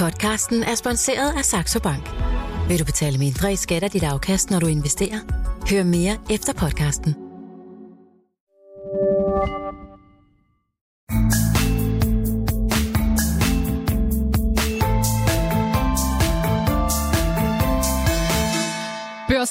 Podcasten er sponsoreret af Saxo Bank. Vil du betale mindre i skat af dit afkast, når du investerer? Hør mere efter podcasten.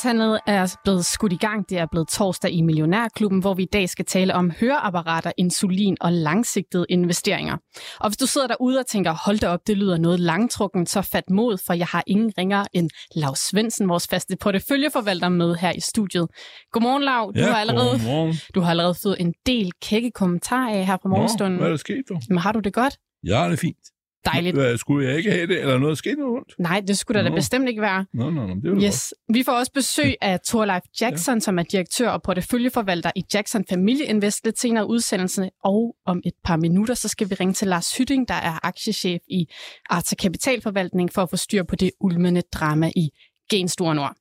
Børshandlet er blevet skudt i gang. Det er blevet torsdag i Millionærklubben, hvor vi i dag skal tale om høreapparater, insulin og langsigtede investeringer. Og hvis du sidder derude og tænker, hold da op, det lyder noget langtrukken, så fat mod, for jeg har ingen ringer end Lav Svendsen, vores faste porteføljeforvalter, med her i studiet. Godmorgen, Lav. Du, Ja, har allerede, godmorgen. du har allerede fået en del kække kommentarer af her på morgenstunden. Nå, hvad er der sket, du? Men har du det godt? Ja, det er fint. Dejligt. Hvad, skulle jeg ikke have det, eller noget sket noget ondt? Nej, det skulle der da Nå. bestemt ikke være. Nå, nå, nå, det jo Yes. Vi får også besøg af Thorleif Jackson, ja. som er direktør og porteføljeforvalter i Jackson Familieinvest lidt senere udsendelsen. Og om et par minutter, så skal vi ringe til Lars Hytting, der er aktiechef i Arta Kapitalforvaltning, for at få styr på det ulmende drama i Gen Store Nord.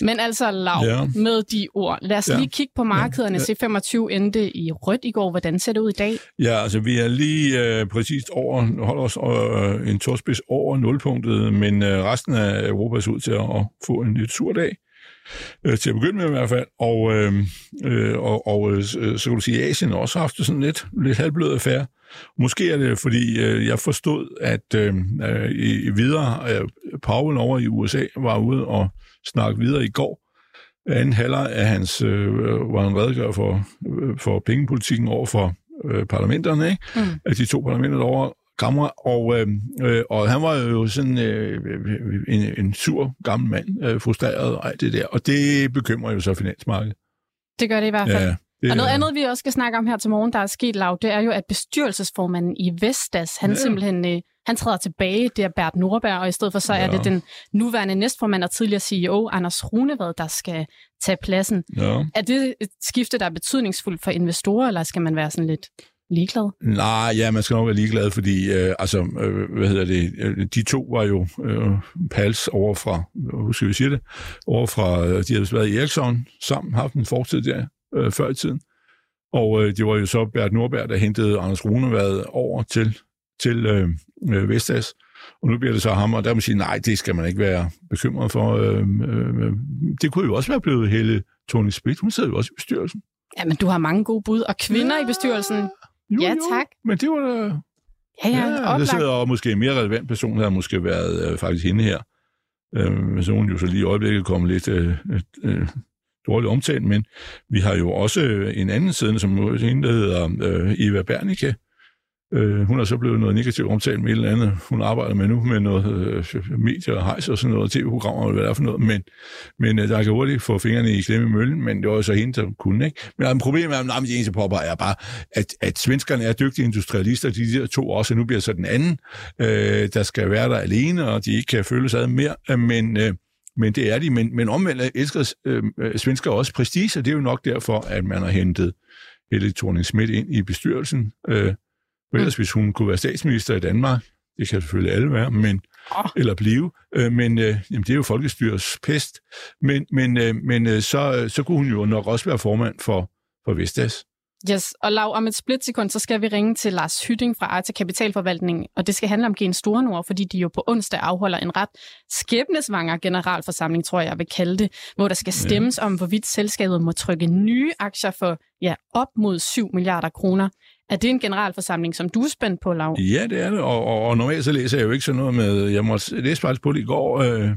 Men altså, Lav, ja. Med de ord. Lad os ja. Lige kigge på markederne. Ja. C25 endte i rødt i går. Hvordan ser det ud i dag? Ja, altså vi er lige øh, præcist over, holder os øh, en tårspids over nulpunktet, men øh, resten af Europa ser ud til at, få en lidt sur dag. Øh, til at begynde med i hvert fald. Og, øh, øh, og, og øh, så kan du sige, at Asien også har haft sådan lidt, lidt halvblød affære. Måske er det, fordi øh, jeg forstod, at øh, øh, i, i videre, øh, Powell over i USA var ude og snakke videre i går. Anden halvleg af hans, øh, var en redegør for, øh, for pengepolitikken over for øh, parlamenterne, ikke? Mm. De to parlamenter over kammer, og, øh, øh, og han var jo sådan øh, en, en sur gammel mand, øh, frustreret og alt det der, og det bekymrer jo så finansmarkedet. Det gør det i hvert fald. Ja, det, Og noget andet, vi også skal snakke om her til morgen, der er sket, Lav, det er jo, at bestyrelsesformanden i Vestas, han ja. simpelthen øh, han træder tilbage. Det er Bert Nordberg, og i stedet for så ja. er det den nuværende næstformand og tidligere CEO, Anders Runevad, der skal tage pladsen. ja. Er det et skifte, der er betydningsfuldt for investorer, eller skal man være sådan lidt ligeglad? Nej, ja, man skal nok være ligeglad, fordi øh, altså, øh, hvad hedder det, øh, de to var jo øh, pals over fra, hvor skal vi sige det, over fra, øh, de havde været i Ericsson sammen, haft en fortid der øh, før i tiden. Og øh, det var jo så Bert Nordberg, der hentede Anders Runevad over til, til øh, øh, Vestas. Og nu bliver det så ham, og der må man sige, nej, det skal man ikke være bekymret for. Øh, øh, det kunne jo også være blevet hele Tony Spidt. Hun sidder jo også i bestyrelsen. Ja, men du har mange gode bud, og kvinder ja. i bestyrelsen. Jo, Ja, jo, tak. Men det var da... Ja, ja, Ja, der sidder og måske en mere relevant person, der har måske været øh, faktisk hende her. Øh, men så hun jo så lige i øjeblikket kommet lidt øh, øh, dårligt omtalt, men vi har jo også øh, en anden side, som hende, der hedder øh, Eva Bernicke. Øh, hun er så blevet noget negativt omtalt med et eller andet. Hun arbejder med nu med noget øh, medier og hejs og sådan noget, tv-programmer, og hvad det er for noget, men, men øh, der kan hurtigt få fingrene i klemme i møllen, men det var jo så hende, der kunne, ikke? Men altså, problemet er, at det eneste påpeger er bare, at, at svenskerne er dygtige industrialister, de der to også, og nu bliver så den anden, øh, der skal være der alene, og de ikke kan føle sig ad mere, øh, men, øh, men det er de. Men, men omvendt elsker øh, øh svensker også prestige, og det er jo nok derfor, at man har hentet Helle thorning Schmidt ind i bestyrelsen. Øh, for ellers, hvis hun kunne være statsminister i Danmark, det kan selvfølgelig alle være, men, Åh. eller blive, øh, men øh, jamen, det er jo folkestyrets pest. Men, men, øh, men øh, så, så kunne hun jo nok også være formand for, for Vestas. Yes, og Lav, om et splitsekund, så skal vi ringe til Lars Hytting fra Arta Kapitalforvaltning, og det skal handle om Gen Store Nord, fordi de jo på onsdag afholder en ret skæbnesvanger generalforsamling, tror jeg, jeg vil kalde det, hvor der skal stemmes ja. om, hvorvidt selskabet må trykke nye aktier for ja, op mod 7 milliarder kroner. Er det en generalforsamling, som du er spændt på, Lav? Ja, det er det, og, og, og normalt så læser jeg jo ikke sådan noget med, jeg måtte læse faktisk på det i går, øh,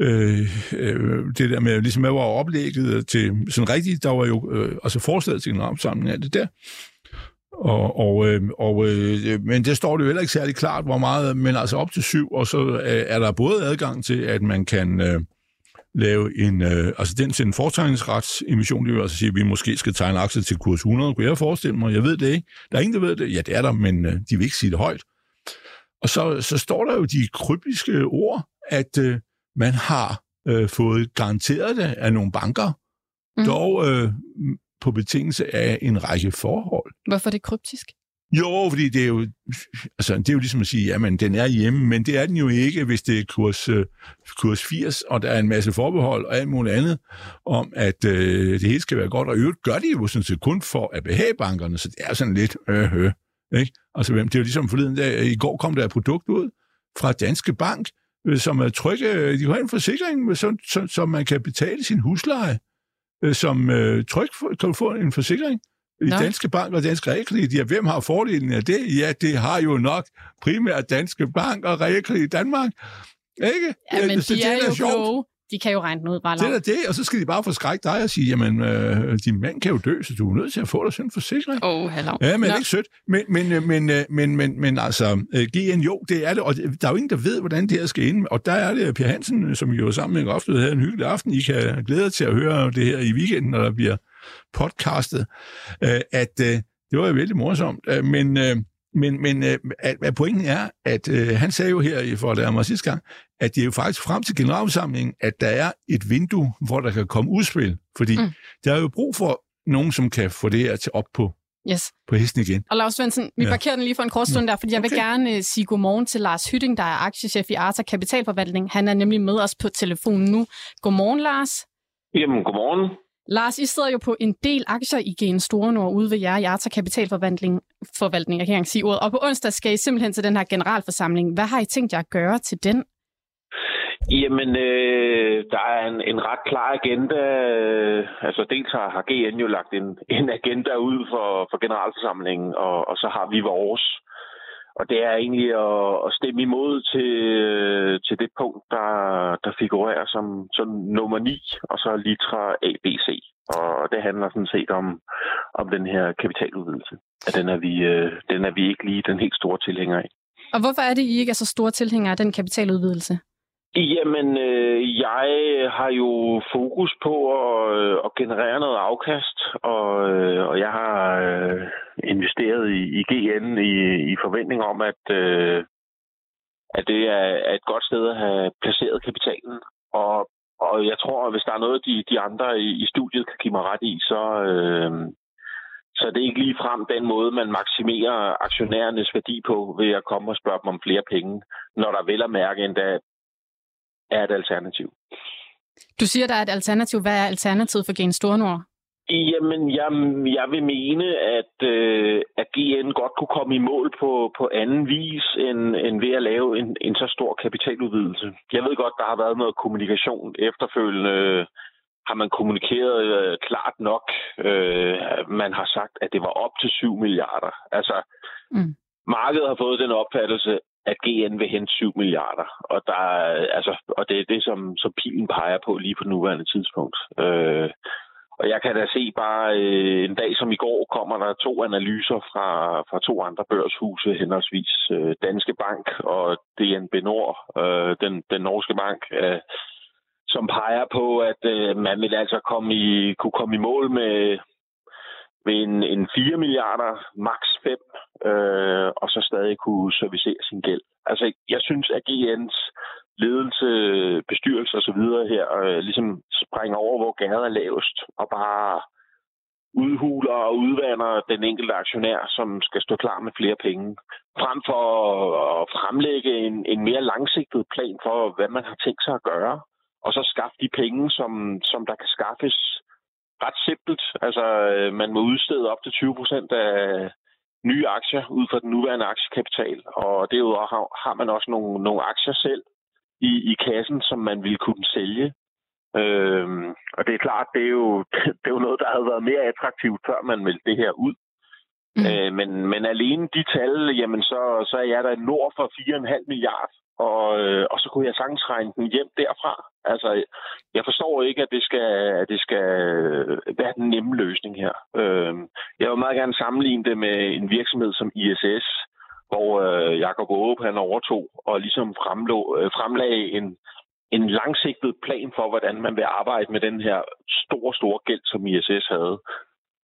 øh, øh, det der med, ligesom hvad var oplægget til, sådan rigtigt, der var jo, øh, altså forslaget til generalforsamlingen af det der, og, og, øh, og, øh, øh, men det står det jo heller ikke særlig klart, hvor meget, men altså op til syv, og så øh, er der både adgang til, at man kan øh, lave en, øh, altså den til en fortegningsretsemission, det vil altså sige, at vi måske skal tegne aktier til kurs 100, kunne jeg forestille mig, jeg ved det ikke, der er ingen, der ved det, ja det er der, men øh, de vil ikke sige det højt. Og så, så står der jo de kryptiske ord, at øh, man har øh, fået garanteret det af nogle banker, Mm. mm. dog øh, på betingelse af en række forhold. Hvorfor er det kryptisk? Jo, fordi det er jo, altså, det er jo ligesom at sige, jamen den er hjemme, men det er den jo ikke, hvis det er kurs, øh, kurs 80, og der er en masse forbehold og alt muligt andet om, at øh, det hele skal være godt. Og i øvrigt gør de jo sådan set kun for at behage bankerne, så det er sådan lidt øh, øh ikke? Altså, hvem- det er jo ligesom forleden dag, i går kom der et produkt ud fra Danske Bank, øh, som er trygge. Øh, de har en forsikring, så, så, så man kan betale sin husleje, som øh, tryk kan du få en forsikring i Nå. Danske Bank og Danske Realkredit. Ja, hvem har fordelen af det? Ja, det har jo nok primært Danske Bank og Realkredit Danmark. Ikke? Ja, men så de det er, er jo sjovt. kloge. De kan jo regne den ud bare Det er det, og så skal de bare forskrække dig og sige, jamen, øh, din mand kan jo dø, så du er nødt til at få dig sådan en forsikring. Åh, oh, hallo. Ja, men Nå. ikke sødt. Men, men, øh, men, øh, men, men, men altså, øh, GN, jo, det er det, og der er jo ingen, der ved, hvordan det her skal ind. Og der er det Per Hansen, som jo sammen med ofte havde en hyggelig aften. I kan glæde jer til at høre det her i weekenden, når der bliver podcastet, at det var jo vældig morsomt. Men men, men øh, at, pointen er, at øh, han sagde jo her, for at lære mig sidste gang, at det er jo faktisk frem til generalforsamlingen, at der er et vindue, hvor der kan komme udspil. Fordi mm. der er jo brug for nogen, som kan få det her til op på, yes. på hesten igen. Og Lars Svendsen, vi ja. parkerer den lige for en kort stund der, fordi jeg okay. vil gerne uh, sige godmorgen til Lars Hytting, der er aktiechef i Arta Kapitalforvaltning. Han er nemlig med os på telefonen nu. Godmorgen, Lars. Jamen, godmorgen. Lars, I sidder jo på en del aktier i Gen Store Nord ude ved jer i Arta Kapitalforvaltning, forvaltning, jeg kan ikke sige ordet. Og på onsdag skal I simpelthen til den her generalforsamling. Hvad har I tænkt jer at gøre til den? Jamen, øh, der er en, en ret klar agenda. Altså, dels har, har GN jo lagt en, en agenda ud for, for generalforsamlingen, og, og så har vi vores. Og det er egentlig at, at stemme imod til, til det punkt, der, der figurerer som, som nummer 9, og så litra ABC. Og det handler sådan set om, om den her kapitaludvidelse. At den er, vi, øh, den er vi ikke lige den helt store tilhænger af. Og hvorfor er det, I ikke er så store tilhængere af den kapitaludvidelse? Jamen, øh, jeg har jo fokus på at, øh, at generere noget afkast, og, øh, og jeg har øh, investeret i, i GN i, i forventning om, at, øh, at det er, er et godt sted at have placeret kapitalen. Og, og jeg tror, at hvis der er noget, de, de andre i, i studiet kan give mig ret i, så, øh, så det er ikke lige frem den måde, man maksimerer aktionærernes værdi på ved at komme og spørge dem om flere penge, når der vel at mærke endda er et alternativ. Du siger, der er et alternativ. Hvad er alternativet for Gen Stornord? Jamen, jeg, jeg vil mene, at, øh, at GN godt kunne komme i mål på, på anden vis, end, end ved at lave en, en så stor kapitaludvidelse. Jeg ved godt, der har været noget kommunikation efterfølgende. Har man kommunikeret øh, klart nok? Øh, man har sagt, at det var op til 7 milliarder. Altså, mm. markedet har fået den opfattelse, at GN vil hente 7 milliarder. Og, der, altså, og det er det, som, som pilen peger på lige på nuværende tidspunkt. Øh, og jeg kan da se bare øh, en dag som i går kommer der to analyser fra, fra to andre børshuse, henholdsvis øh, Danske Bank og DNB Nord, øh, den, den norske bank, øh, som peger på, at øh, man vil altså komme i, kunne komme i mål med, med en, en 4 milliarder, maks 5, øh, og så stadig kunne servicere sin gæld. Altså, jeg synes, at GN's ledelse, bestyrelse osv. her øh, ligesom springer over, hvor gaden er lavest, og bare udhuler og udvander den enkelte aktionær, som skal stå klar med flere penge, frem for at fremlægge en, en mere langsigtet plan for, hvad man har tænkt sig at gøre, og så skaffe de penge, som, som der kan skaffes ret simpelt. Altså, øh, man må udstede op til 20 procent af nye aktier ud fra den nuværende aktiekapital, og derudover har, har man også nogle, nogle aktier selv i, i kassen, som man ville kunne sælge. Øhm, og det er klart, det er, jo, det er jo noget, der havde været mere attraktivt, før man meldte det her ud. Mm. Øh, men, men alene de tal, jamen så, så er jeg der nord for 4,5 milliard og, øh, og så kunne jeg sagtens regne den hjem derfra. Altså, jeg forstår ikke, at det skal, at det skal være den nemme løsning her. Øh, jeg vil meget gerne sammenligne det med en virksomhed som ISS, hvor øh, Jacob Aarup han overtog og ligesom fremlå, øh, fremlagde en, en langsigtet plan for, hvordan man vil arbejde med den her store, store gæld, som ISS havde.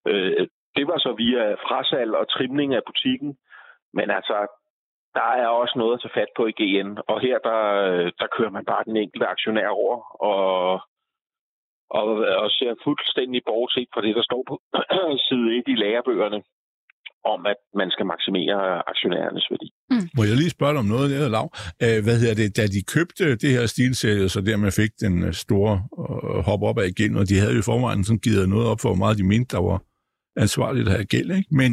Øh, det var så via frasalg og trimning af butikken. Men altså, der er også noget at tage fat på i GN. Og her, der, øh, der kører man bare den enkelte aktionær over, og, og, og ser fuldstændig bortset fra det, der står på side 1 i lærebøgerne, om at man skal maksimere aktionærernes værdi. Mm. Må jeg lige spørge dig om noget, der Lav? Hvad hedder det, da de købte det her stilserie, så der man fik den øh, store uh, hop op af igen, og de havde jo i forvejen sådan givet noget op for, hvor meget de mente, der var ansvarligt at have gæld, ikke? Men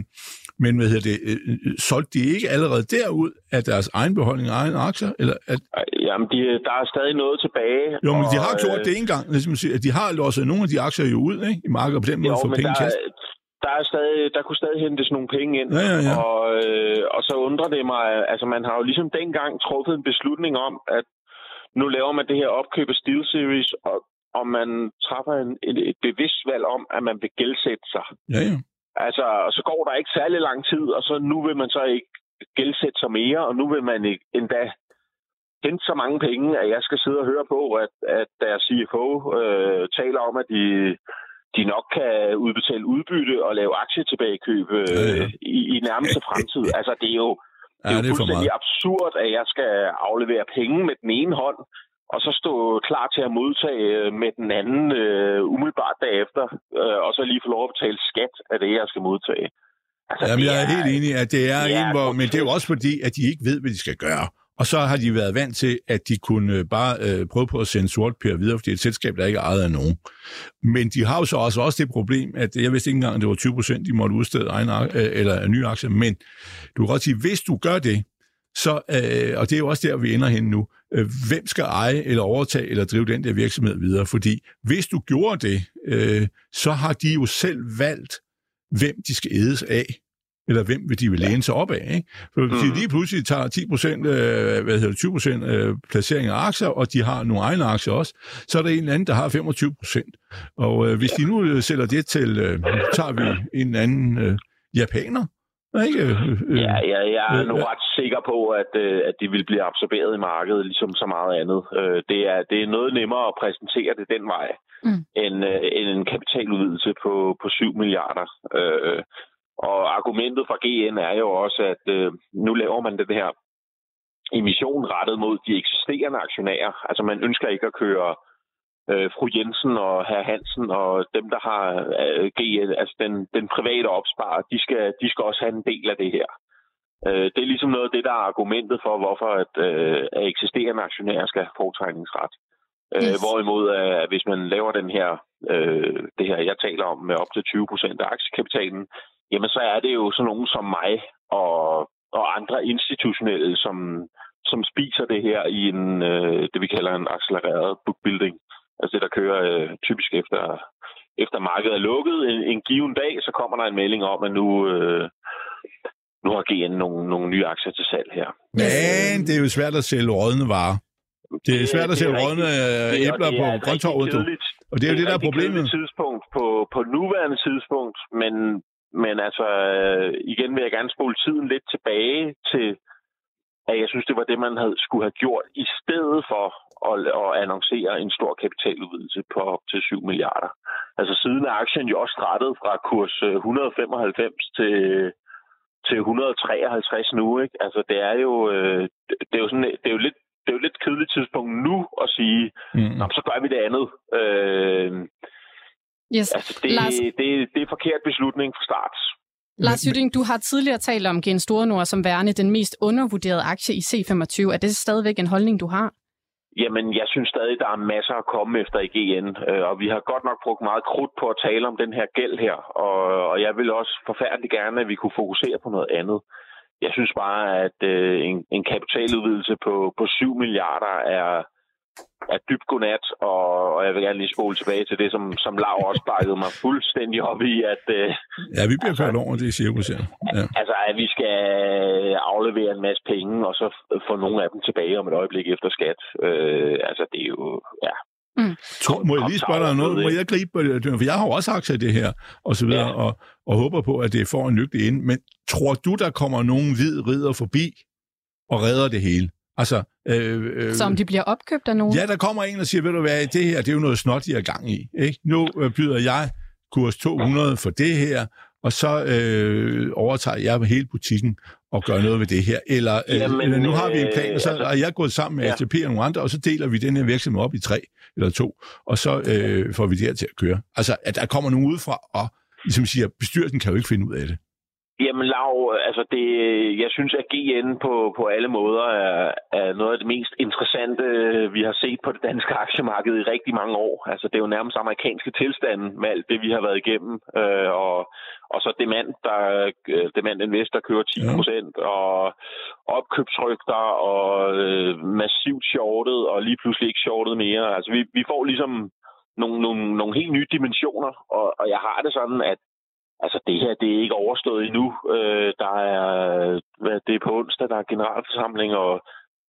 Men hvad hedder det, øh, øh, solgte de ikke allerede derud af deres egen beholdning af egen aktier? Eller at... Jamen, de, der er stadig noget tilbage. Jo, men og, de har gjort det en gang. Ligesom at sige, at de har låst nogle af de aktier jo ud ikke? i markedet, og på den måde jo, få men penge der, til. Der, er stadig, der kunne stadig hentes nogle penge ind. Ja, ja, ja. Og, øh, og så undrer det mig, altså man har jo ligesom dengang truffet en beslutning om, at nu laver man det her opkøb af Steel Series, og, og man træffer en, et, et bevidst valg om, at man vil gældsætte sig. Ja, ja. Altså, så går der ikke særlig lang tid, og så nu vil man så ikke gældsætte sig mere, og nu vil man ikke endda hente så mange penge, at jeg skal sidde og høre på, at, at deres CFO øh, taler om, at de, de nok kan udbetale udbytte og lave aktietilbagekøb øh, Ja, ja. i, i nærmeste fremtid. Altså, det er jo, det er Ja, jo det er fuldstændig absurd, at jeg skal aflevere penge med den ene hånd, og så stå klar til at modtage øh, med den anden øh, umiddelbart derefter, øh, og så lige få lov at betale skat af det, jeg skal modtage. Altså, Jamen, jeg er helt enig, at det er det en, er hvor, men det er jo også fordi, at de ikke ved, hvad de skal gøre. Og så har de været vant til, at de kunne øh, bare øh, prøve på at sende sortper videre, fordi det er et selskab, der ikke er ejet af nogen. Men de har jo så også, også det problem, at jeg vidste ikke engang, at det var 20 procent, de måtte udstede egen, øh, eller nye aktier. Men du kan godt sige, hvis du gør det, så, øh, og det er jo også der, vi ender hen nu, øh, hvem skal eje eller overtage eller drive den der virksomhed videre? Fordi hvis du gjorde det, øh, så har de jo selv valgt, hvem de skal ædes af eller hvem vil de vil læne sig op af. Ikke? For hvis de Mhm. lige pludselig tager 10 procent, øh, hvad hedder det, 20 procent øh, placering af aktier, og de har nogle egne aktier også, så er der en eller anden, der har 25 procent. Og øh, hvis de nu øh, sælger det til, øh, tager vi en anden øh, japaner, ikke? Øh, øh, Ja, ja, jeg er nu ret sikker på, at, at de vil blive absorberet i markedet, ligesom så meget andet. Det er, det er noget nemmere at præsentere det den vej, Mm. mm. end, end en kapitaludvidelse på, på 7 milliarder. Og argumentet fra GN er jo også, at øh, nu laver man det her emission rettet mod de eksisterende aktionærer. Altså man ønsker ikke at køre øh, fru Jensen og herr Hansen og dem, der har øh, GN, altså den, den private opsparer, de skal, de skal også have en del af det her. Øh, det er ligesom noget af det, der er argumentet for, hvorfor at, øh, at eksisterende aktionærer skal have fortegningsret. Øh, Yes. Hvorimod, at hvis man laver den her, øh, det her, jeg taler om, med op til 20 procent af aktiekapitalen, jamen så er det jo sådan nogen som mig og, og andre institutionelle, som, som spiser det her i en, øh, det vi kalder en accelereret bookbuilding. Altså det, der kører øh, typisk efter, efter markedet er lukket en, en given dag, så kommer der en melding om, at nu, øh, nu har GN nogle, nogle nye aktier til salg her. Men det er jo svært at sælge rådne varer. Det er svært at sælge rådne øh, er- æbler på et grønttorvet, rigtig du. Og det er jo det, et der er problemet. tidspunkt på, på nuværende tidspunkt, men, men altså øh, igen vil jeg gerne spole tiden lidt tilbage til, at jeg synes, det var det, man havde, skulle have gjort, i stedet for at, at annoncere en stor kapitaludvidelse på op til 7 milliarder. Altså siden er aktien jo også startet fra kurs øh, 195 til, til 153 nu, ikke? Altså det er jo, øh, det er jo sådan, det er jo lidt det er jo lidt kedeligt tidspunkt nu at sige, Mm. Nå, så gør vi det andet. Øh, Yes. altså, det, Lars, det, det er en forkert beslutning fra start. Lars Jytting, du har tidligere talt om Gen Store Nord som værende den mest undervurderede aktie i C25. Er det stadigvæk en holdning, du har? Jamen, jeg synes stadig, der er masser at komme efter i GN, øh, og vi har godt nok brugt meget krudt på at tale om den her gæld her, og, og jeg vil også forfærdeligt gerne, at vi kunne fokusere på noget andet. Jeg synes bare, at øh, en, en kapitaludvidelse på, på 7 milliarder er, er dybt godnat, og, og jeg vil gerne lige spole tilbage til det, som, som Lav også bakkede mig fuldstændig op i, at, øh, Ja, vi bliver kørt over det cirkus her. Ja. altså, at vi skal aflevere en masse penge, og så få nogle af dem tilbage om et øjeblik efter skat. Øh, altså, det er jo... Ja. To, må jeg lige spørge dig noget? Må jeg gribe på det? For jeg har jo også aktier i det her, og så videre, Ja. og, og håber på, at det får en lykkelig ende. Men tror du, der kommer nogen hvid ridder forbi og redder det hele? Altså, øh, øh, Så om de bliver opkøbt af nogen? Ja, der kommer en og siger, ved du hvad, det her, det er jo noget snot, I er gang i. Ikke? Nu øh, byder jeg kurs 200 for det her, og så øh, overtager jeg hele butikken og gør noget ved det her. Eller, øh, Jamen, eller nu har vi en plan, og så øh, altså- er jeg gået sammen med Ja. ATP og nogle andre, og så deler vi den her virksomhed op i tre eller to, og så øh, får vi det her til at køre. Altså, at der kommer nogen udefra, og ligesom siger, bestyrelsen kan jo ikke finde ud af det. Jamen Lav, altså det, jeg synes, at GN på, på alle måder er, er noget af det mest interessante, vi har set på det danske aktiemarked i rigtig mange år. Altså det er jo nærmest amerikanske tilstande med alt det, vi har været igennem. Øh, og, og så demand, der, demand investor kører 10 procent, ja. og opkøbsrygter, og øh, massivt shortet, og lige pludselig ikke shortet mere. Altså vi, vi får ligesom nogle, nogle, nogle helt nye dimensioner, og, og jeg har det sådan, at Altså, det her, det er ikke overstået endnu. Øh, der er, hvad, det er på onsdag, der er generalforsamling, og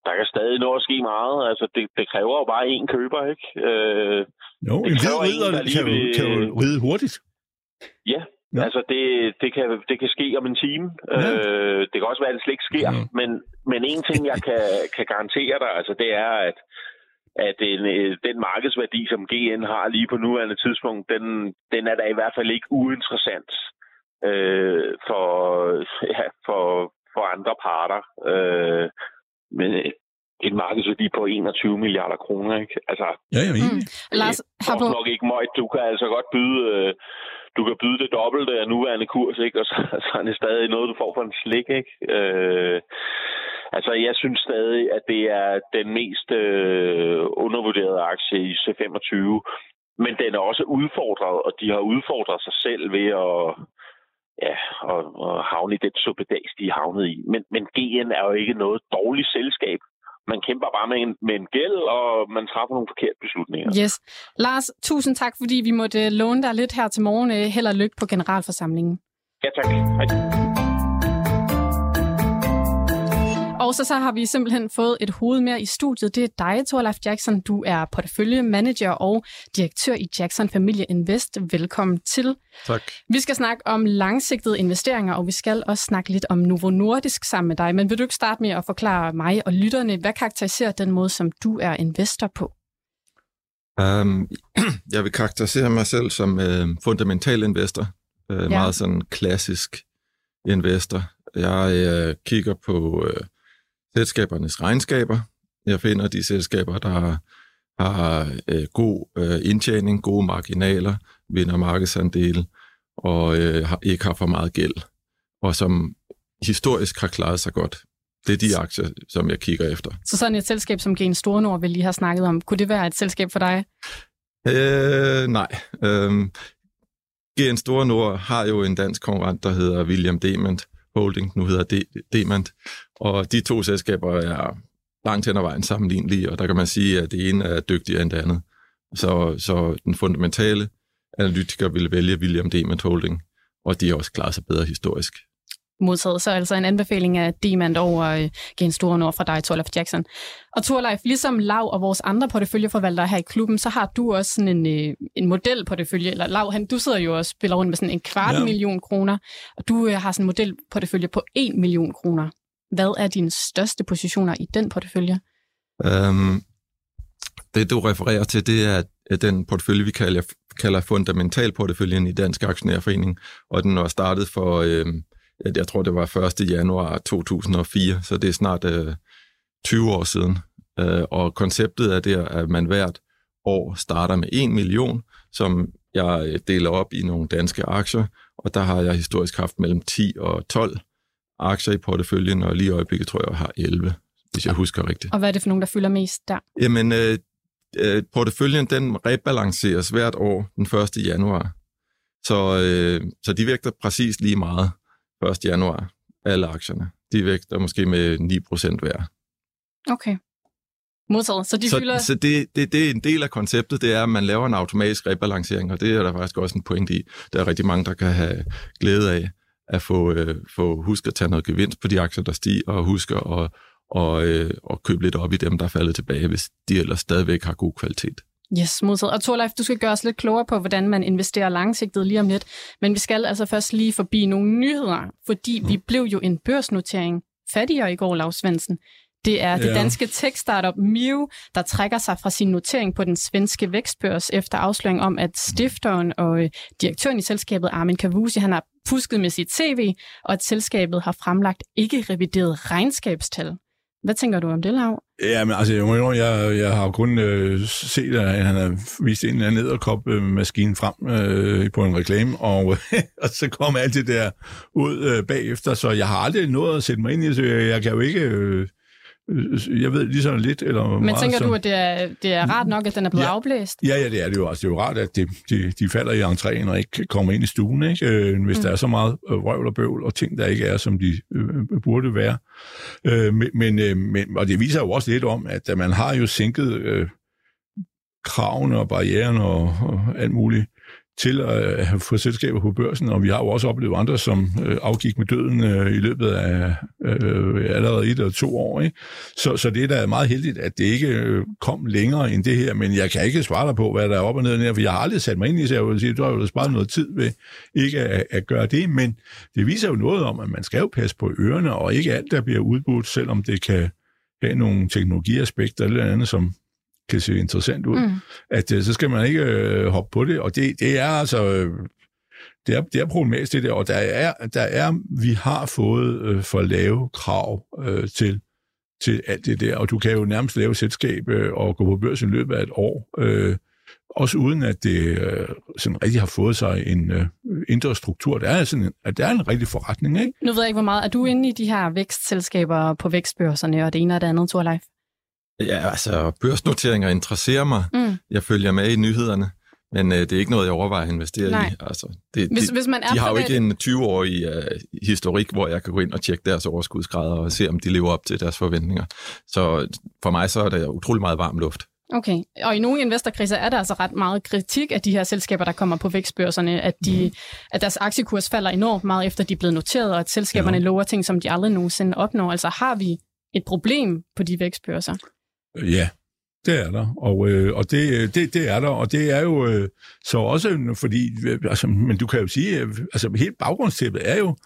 der kan stadig nå at ske meget. Altså, det, det kræver jo bare én køber, ikke? Øh, jo, en hvid ridder kan, vil... kan jo ride hurtigt. Ja, ja. altså, det, det, kan, det kan ske om en time. Ja. Øh, det kan også være, at det slet ikke sker. Ja. Men, men en ting, jeg kan, kan garantere dig, altså, det er, at at en, øh, den markedsværdi, som GN har lige på nuværende tidspunkt, den, den er da i hvert fald ikke uinteressant øh, for, ja, for, for andre parter. Øh, men en markedsværdi på 21 milliarder kroner, ikke? Altså, ja, jeg er mm. Lars, har du... nok ikke møjt. Du kan altså godt byde, øh, du kan byde det dobbelte af nuværende kurs, ikke? Og så, så er det stadig noget, du får for en slik, ikke? Øh, Altså, jeg synes stadig, at det er den mest øh, undervurderede aktie i C25, men den er også udfordret, og de har udfordret sig selv ved at, ja, at, at havne i den suppedags, de er havnet i. Men, men GN er jo ikke noget dårligt selskab. Man kæmper bare med en, med en gæld, og man træffer nogle forkerte beslutninger. Yes. Lars, tusind tak, fordi vi måtte låne dig lidt her til morgen. Held og lykke på generalforsamlingen. Ja, tak. Hej. Og så, så har vi simpelthen fået et hoved mere i studiet. Det er dig, Torleif Jackson. Du er porteføljemanager og direktør i Jackson Familie Invest. Velkommen til. Tak. Vi skal snakke om langsigtede investeringer, og vi skal også snakke lidt om Novo Nordisk sammen med dig. Men vil du ikke starte med at forklare mig og lytterne, hvad karakteriserer den måde, som du er investor på? Um, jeg vil karakterisere mig selv som uh, fundamental investor. Uh, ja. Meget sådan klassisk investor. Jeg uh, kigger på uh, selskabernes regnskaber. Jeg finder de selskaber, der har øh, god øh, indtjening, gode marginaler, vinder markedsandele og øh, har, ikke har for meget gæld, og som historisk har klaret sig godt. Det er de aktier, som jeg kigger efter. Så sådan et selskab som Gen Store Nord, vi lige har snakket om, kunne det være et selskab for dig? Øh, nej. Øh, Gen Store Nord har jo en dansk konkurrent, der hedder William Dement, Holding, nu hedder Demand, og de to selskaber er langt hen ad vejen sammenlignelige, og der kan man sige, at det ene er dygtigere end det andet. Så, så den fundamentale analytiker vil vælge William Demand Holding, og de har også klaret sig bedre historisk modtaget. Så altså en anbefaling af Demand over øh, Gen Store Nord fra dig, Torleif Jackson. Og Torleif, ligesom Lav og vores andre porteføljeforvaltere her i klubben, så har du også sådan en, øh, en modelportefølje, eller Lav, han, du sidder jo og spiller rundt med sådan en kvart ja. million kroner, og du øh, har sådan en modelportefølje på 1 million kroner. Hvad er dine største positioner i den portefølje? Øhm, det, du refererer til, det er den portefølje, vi kalder, kalder fundamentalporteføljen i Dansk Aktionærforening, og den var startet for... Øh, jeg tror, det var 1. januar 2004, så det er snart øh, 20 år siden. Øh, og konceptet er der, at man hvert år starter med 1 million, som jeg øh, deler op i nogle danske aktier, og der har jeg historisk haft mellem 10 og 12 aktier i porteføljen, og lige i øjeblikket tror jeg, jeg har 11, hvis jeg husker rigtigt. Og hvad er det for nogen, der fylder mest der? Jamen, øh, øh, porteføljen den rebalanceres hvert år den 1. januar. Så, øh, så de vægter præcis lige meget. 1. januar, alle aktierne. De vægter måske med 9% hver. Okay. Modtaget. Så de så, fylder... Så det, det, det er en del af konceptet, det er, at man laver en automatisk rebalancering, og det er der faktisk også en point i. Der er rigtig mange, der kan have glæde af at få, øh, få huske at tage noget gevinst på de aktier, der stiger, og huske at, og, øh, og købe lidt op i dem, der er faldet tilbage, hvis de ellers stadigvæk har god kvalitet. Yes, modtaget. Og Torleif, du skal gøre os lidt klogere på, hvordan man investerer langsigtet lige om lidt. Men vi skal altså først lige forbi nogle nyheder, fordi mm. vi blev jo en børsnotering fattigere i går, Lars Svendsen. Det er det ja. danske tech-startup Miu, der trækker sig fra sin notering på den svenske vækstbørs efter afsløring om, at stifteren og øh, direktøren i selskabet, Armin Kavusi, han har fusket med sit CV, og at selskabet har fremlagt ikke revideret regnskabstal. Hvad tænker du om det, Lav? Ja, men altså, jeg, jeg, jeg har kun øh, set, at han har vist en eller anden nederkop-maskine frem øh, på en reklame, og, og så kom alt det der ud øh, bagefter, så jeg har aldrig nået at sætte mig ind i det, så jeg, jeg kan jo ikke... Øh, jeg ved lige sådan lidt, eller Men meget tænker som, du, at det er, det er rart nok, at den er blevet Ja. afblæst? Ja, ja, det er det jo. Altså, det er jo rart, at de, de, de falder i entréen og ikke kommer ind i stuen, ikke? Øh, hvis mm. der er så meget øh, røvl og bøvl og ting, der ikke er, som de øh, burde være. Øh, men, men, øh, men, og det viser jo også lidt om, at man har jo sænket øh, kravene og barrieren og, og alt muligt til at have fået selskaber på børsen, og vi har jo også oplevet andre, som øh, afgik med døden øh, i løbet af øh, allerede et eller to år. Ikke? Så, så det er da meget heldigt, at det ikke øh, kom længere end det her, men jeg kan ikke svare dig på, hvad der er op og ned her, for jeg har aldrig sat mig ind i det, så jeg vil sige, du har jo sparet noget tid ved ikke at, at gøre det, men det viser jo noget om, at man skal jo passe på ørerne, og ikke alt, der bliver udbudt, selvom det kan have nogle teknologiaspekter eller andet, som kan se interessant ud, mm. at øh, så skal man ikke øh, hoppe på det, og det, det er altså... Øh, det er, det er problematisk det der, og der er, der er vi har fået øh, for lave krav øh, til, til alt det der, og du kan jo nærmest lave selskab øh, og gå på børsen i løbet af et år, øh, også uden at det øh, sådan rigtig har fået sig en øh, indre struktur. Der er, sådan en, at der er en rigtig forretning, ikke? Nu ved jeg ikke, hvor meget. Er du inde i de her vækstselskaber på vækstbørserne og det ene og det andet, Torleif? Ja, altså børsnoteringer interesserer mig. Mm. Jeg følger med i nyhederne, men øh, det er ikke noget, jeg overvejer at investere Nej. i. Altså, det, Hvis, de, hvis man er de har jo ikke en 20-årig øh, historik, hvor jeg kan gå ind og tjekke deres overskudsgrader og se, om de lever op til deres forventninger. Så for mig så er der utrolig meget varm luft. Okay, og i nogle investorkriser er der altså ret meget kritik af de her selskaber, der kommer på vækstbørserne, at, de, mm. at deres aktiekurs falder enormt meget efter, de er blevet noteret, og at selskaberne ja. lover ting, som de aldrig nogensinde opnår. Altså har vi et problem på de vækstbørser? Ja, det er der, og, øh, og det, øh, det, det er der, og det er jo øh, så også, fordi, øh, altså, men du kan jo sige, øh, altså helt baggrundstæppet er jo,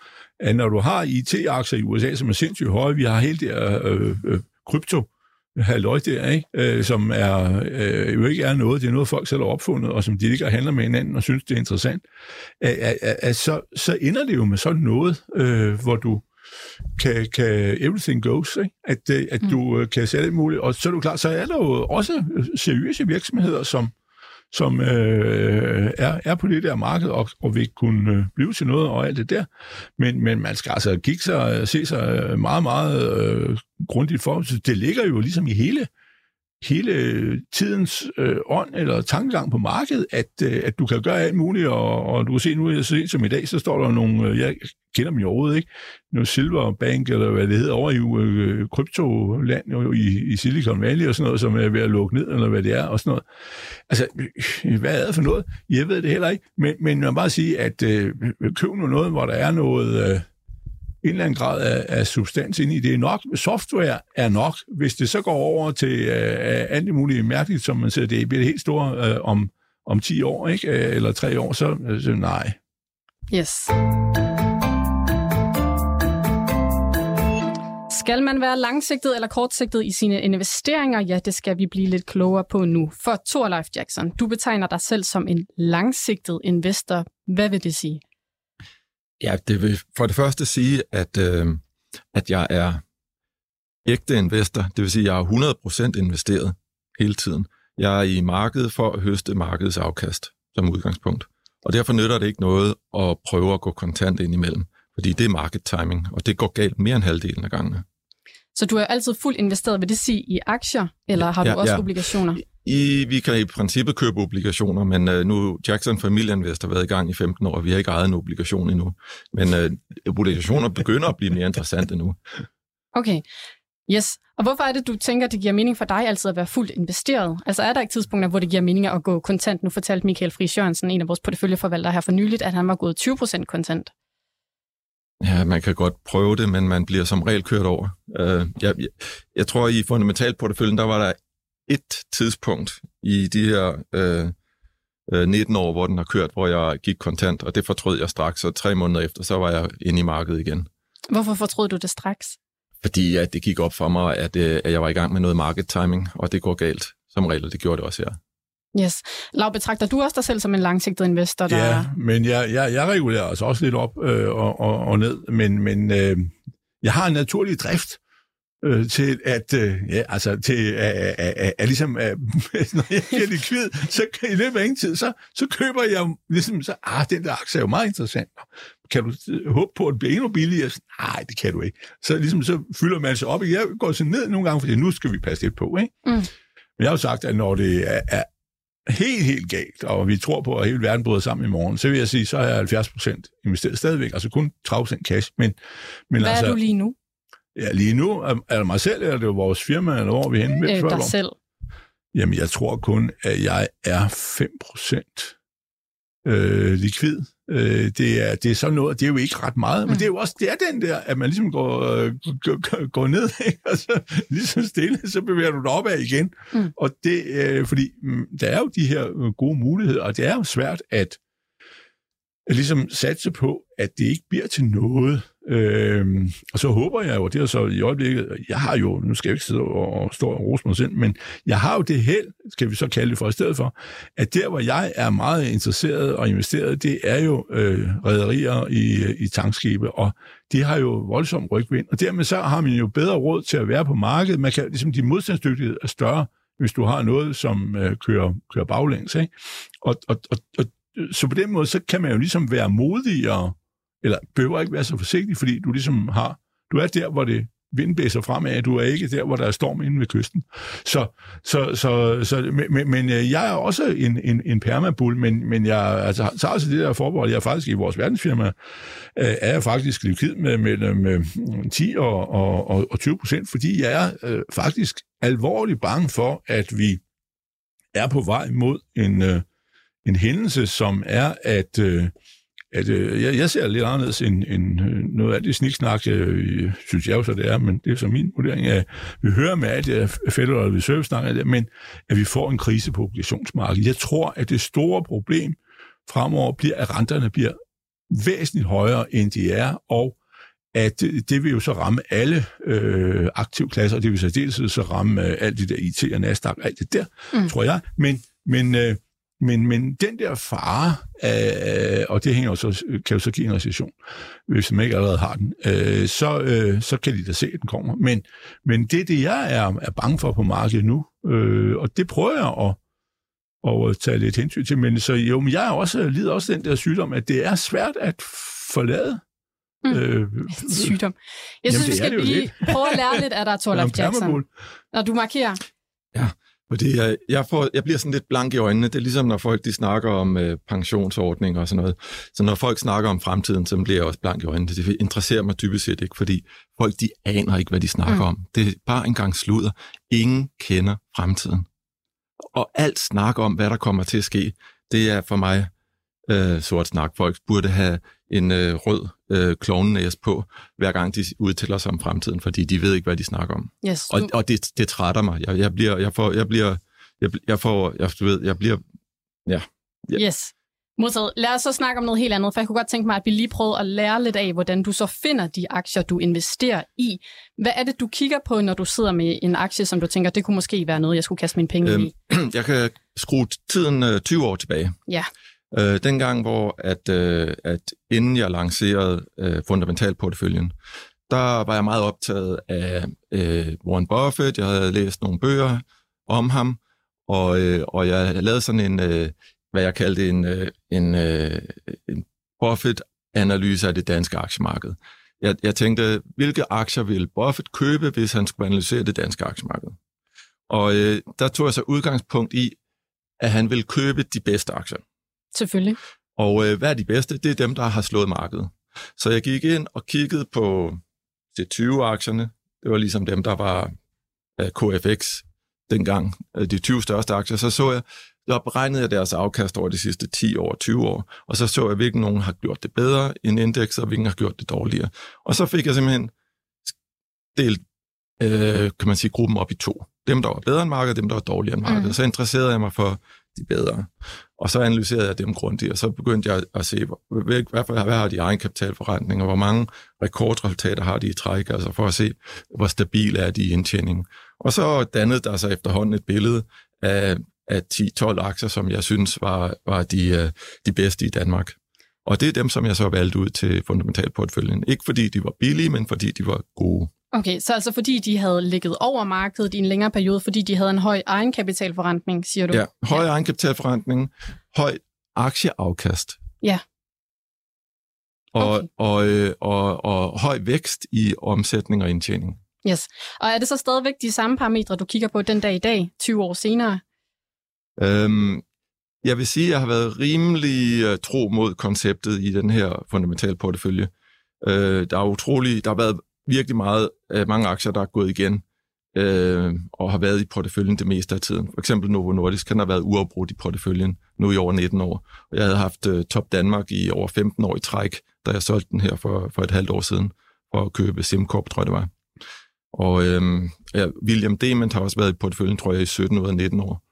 at når du har IT-aktier i USA, som er sindssygt høje, vi har hele det her øh, øh, krypto, halløj der, ikke? Øh, som er, øh, jo ikke er noget, det er noget, folk selv har opfundet, og som de ikke handler med hinanden og synes, det er interessant, at, at, at, at så, så ender det jo med sådan noget, øh, hvor du kan, kan everything goes, ikke? At, øh, at du øh, kan sætte muligt, og så er du klar, så er der jo også seriøse virksomheder, som, som øh, er, er på det der marked og, og vil kunne øh, blive til noget og alt det der. Men, men man skal altså kigge sig, se sig meget, meget øh, grundigt for. Det ligger jo ligesom i hele hele øh, tidens øh, ånd eller tankegang på markedet, at, øh, at du kan gøre alt muligt, og, og du kan se nu, jeg ser, som i dag, så står der nogle, øh, jeg kender dem jo overhovedet ikke, noget Silverbank, eller hvad det hedder, over i øh, kryptoland jo, i, i Silicon Valley og sådan noget, som er ved at lukke ned, eller hvad det er, og sådan noget. Altså, øh, hvad er det for noget? Jeg ved det heller ikke, men, men man bare sige, at øh, køb nu noget, hvor der er noget... Øh, en eller anden grad af, af substans ind i det. Er nok, software er nok. Hvis det så går over til øh, alt muligt mærkeligt, som man siger, det bliver det helt store øh, om, om 10 år, ikke? Øh, eller 3 år, så, øh, så nej. Yes. Skal man være langsigtet eller kortsigtet i sine investeringer? Ja, det skal vi blive lidt klogere på nu. For Thorleif Jackson, du betegner dig selv som en langsigtet investor. Hvad vil det sige? Ja, det vil for det første sige, at, øh, at jeg er ægte investor. Det vil sige, at jeg er 100% investeret hele tiden. Jeg er i markedet for at høste markedets afkast som udgangspunkt. Og derfor nytter det ikke noget at prøve at gå kontant ind imellem, fordi det er market timing, og det går galt mere end halvdelen af gangene. Så du er altid fuldt investeret, vil det sige i aktier, eller har du Ja, også ja. obligationer? I, vi kan i princippet købe obligationer, men øh, nu Jackson Familieinvest har været i gang i 15 år, og vi har ikke ejet en obligation endnu. Men øh, obligationer begynder at blive mere interessante nu. Okay. Yes. Og hvorfor er det, du tænker, det giver mening for dig altid at være fuldt investeret? Altså er der ikke tidspunkter, hvor det giver mening at gå kontant? Nu fortalte Michael Friis Jørgensen, en af vores porteføljeforvaltere her for nyligt, at han var gået 20% kontant. Ja, man kan godt prøve det, men man bliver som regel kørt over. Øh, jeg, jeg, jeg tror, i fundamentalporteføljen, der var der et tidspunkt i de her øh, øh, 19 år, hvor den har kørt, hvor jeg gik kontant, og det fortrød jeg straks, og tre måneder efter, så var jeg inde i markedet igen. Hvorfor fortrød du det straks? Fordi at det gik op for mig, at, øh, at jeg var i gang med noget market timing, og det går galt som regel, det gjorde det også her. Yes. Lav, betragter du også dig selv som en langsigtet investor? Der... Ja, men jeg, jeg, jeg regulerer altså også lidt op øh, og, og, og ned, men, men øh, jeg har en naturlig drift øh, til at, øh, ja, altså til at, at, at, at ligesom, at, når jeg bliver likvid, så kan, i løbet af ingen tid, så, så køber jeg ligesom, så, ah, den der aktie er jo meget interessant. Kan du øh, håbe på, at det bliver endnu billigere? Nej, det kan du ikke. Så ligesom, så fylder man sig op. Jeg går så ned nogle gange, fordi nu skal vi passe lidt på, ikke? Mm. Men jeg har jo sagt, at når det er, er helt, helt galt, og vi tror på, at hele verden bryder sammen i morgen, så vil jeg sige, så er jeg 70 procent investeret stadigvæk, altså kun 30 procent cash. Men, men Hvad altså, er du lige nu? Ja, lige nu er, er det mig selv, eller er det vores firma, eller hvor er vi henne? Øh, dig selv. Jamen, jeg tror kun, at jeg er 5 procent øh, likvid. Øh, det, er, det er sådan noget, det er jo ikke ret meget, mm. men det er jo også det er den der, at man ligesom går, øh, går, går ned, ikke? og så ligesom stille, så bevæger du dig opad igen. Mm. Og det, øh, fordi mm, der er jo de her gode muligheder, og det er jo svært at, at ligesom satse på, at det ikke bliver til noget. Øhm, og så håber jeg jo, det er så i øjeblikket, jeg har jo, nu skal jeg ikke sidde og stå og rose mig selv, men jeg har jo det held, skal vi så kalde det for i stedet for, at der, hvor jeg er meget interesseret og investeret, det er jo øh, rædderier i, i tankskibe, og de har jo voldsom rygvind, og dermed så har man jo bedre råd til at være på markedet. Man kan, ligesom de modstandsdygtighed er større, hvis du har noget, som øh, kører, kører baglæns. Ikke? Og, og, og, og, så på den måde, så kan man jo ligesom være modigere eller behøver ikke være så forsigtig, fordi du ligesom har, du er der, hvor det vinden blæser fremad, du er ikke der, hvor der er storm inde ved kysten. Så, så, så, så men, men øh, jeg er også en, en, en permabull, men, men jeg altså, så altså det der forbehold, jeg er faktisk i vores verdensfirma, øh, er jeg faktisk likvid med, med, med 10 mm, og, og, og, og 20 procent, fordi jeg er øh, faktisk alvorligt bange for, at vi er på vej mod en, øh, en hændelse, som er, at øh, at øh, jeg, jeg ser lidt anderledes end, end øh, noget af det sniksnak, øh, synes jeg jo så det er, men det er så min vurdering af, vi hører med alt det Federal Reserve snakker det, men at vi får en krise på obligationsmarkedet. Jeg tror, at det store problem fremover bliver, at renterne bliver væsentligt højere, end de er, og at det vil jo så ramme alle øh, aktivklasser, og det vil så dels så ramme øh, alt det der IT og Nasdaq, alt det der, mm. tror jeg. Men, men øh, men, men den der fare, øh, og det hænger jo så, kan jo så give en recession, hvis man ikke allerede har den, øh, så, øh, så kan de da se, at den kommer. Men, men det det, jeg er, er bange for på markedet nu, øh, og det prøver jeg at, at tage lidt hensyn til. Men så jo, men jeg er også, lider også den der sygdom, at det er svært at forlade Mm. Øh, Sygdom. Jeg synes, vi skal lige prøve at lære lidt af dig, Torlaf Jackson. Når du markerer. Fordi jeg, jeg, får, jeg bliver sådan lidt blank i øjnene. Det er ligesom, når folk de snakker om øh, pensionsordninger og sådan noget. Så når folk snakker om fremtiden, så bliver jeg også blank i øjnene. Det interesserer mig dybest set ikke, fordi folk de aner ikke, hvad de snakker mm. om. Det er bare en gang sludder. Ingen kender fremtiden. Og alt snak om, hvad der kommer til at ske, det er for mig øh, sort snak. Folk burde have en øh, rød øh, klovnenæs på, hver gang de udtaler sig om fremtiden, fordi de ved ikke, hvad de snakker om. Yes, du... Og, og det, det trætter mig. Jeg, jeg bliver, jeg får, jeg bliver, jeg, jeg får, jeg, du ved, jeg bliver, ja. ja. Yes. Modtaget. Lad os så snakke om noget helt andet, for jeg kunne godt tænke mig, at vi lige prøvede at lære lidt af, hvordan du så finder de aktier, du investerer i. Hvad er det, du kigger på, når du sidder med en aktie, som du tænker, det kunne måske være noget, jeg skulle kaste mine penge øhm, i? Jeg kan skrue tiden øh, 20 år tilbage. Ja. Øh, dengang, hvor at, øh, at inden jeg lancerede øh, fundamentalporteføljen, der var jeg meget optaget af øh, Warren Buffett. Jeg havde læst nogle bøger om ham, og, øh, og jeg lavede sådan en, øh, hvad jeg kaldte en, øh, en, øh, en Buffett-analyse af det danske aktiemarked. Jeg, jeg tænkte, hvilke aktier ville Buffett købe, hvis han skulle analysere det danske aktiemarked? Og øh, der tog jeg så udgangspunkt i, at han ville købe de bedste aktier. Selvfølgelig. Og øh, hvad er de bedste? Det er dem, der har slået markedet. Så jeg gik ind og kiggede på C20-aktierne. Det var ligesom dem, der var øh, KFX dengang, øh, de 20 største aktier. Så så jeg, der beregnede jeg deres afkast over de sidste 10 år, 20 år, og så så jeg, hvilken nogen har gjort det bedre end indekset, og hvilken har gjort det dårligere. Og så fik jeg simpelthen delt, øh, kan man sige, gruppen op i to. Dem, der var bedre end markedet, dem, der var dårligere end markedet. Mm. Så interesserede jeg mig for de bedre. Og så analyserede jeg dem grundigt, og så begyndte jeg at se, hvad, hvad, hvad har de egenkapitalforretninger, hvor mange rekordresultater har de i træk, altså for at se, hvor stabil er de i indtjeningen. Og så dannede der sig efterhånden et billede af, af 10-12 aktier, som jeg synes var, var de, øh, de bedste i Danmark. Og det er dem, som jeg så valgte ud til fundamentalportføljen. Ikke fordi de var billige, men fordi de var gode. Okay, så altså fordi de havde ligget over markedet i en længere periode, fordi de havde en høj egenkapitalforrentning, siger du? Ja, høj ja. egenkapitalforrentning, høj aktieafkast. Ja. Og, Okay. og, øh, og, og høj vækst i omsætning og indtjening. Yes. Og er det så stadigvæk de samme parametre, du kigger på den dag i dag, 20 år senere? Øhm, jeg vil sige, at jeg har været rimelig uh, tro mod konceptet i den her fundamentale portefølje. Øh, der er utrolig, der har været virkelig meget, øh, mange aktier, der er gået igen øh, og har været i porteføljen det meste af tiden. For eksempel Novo Nordisk, han har været uafbrudt i porteføljen nu i over 19 år. Og jeg havde haft øh, Top Danmark i over 15 år i træk, da jeg solgte den her for, for et halvt år siden, for at købe SimCorp, tror jeg det var. Og øh, ja, William Dement har også været i porteføljen, tror jeg, i 17 ud af 19 år.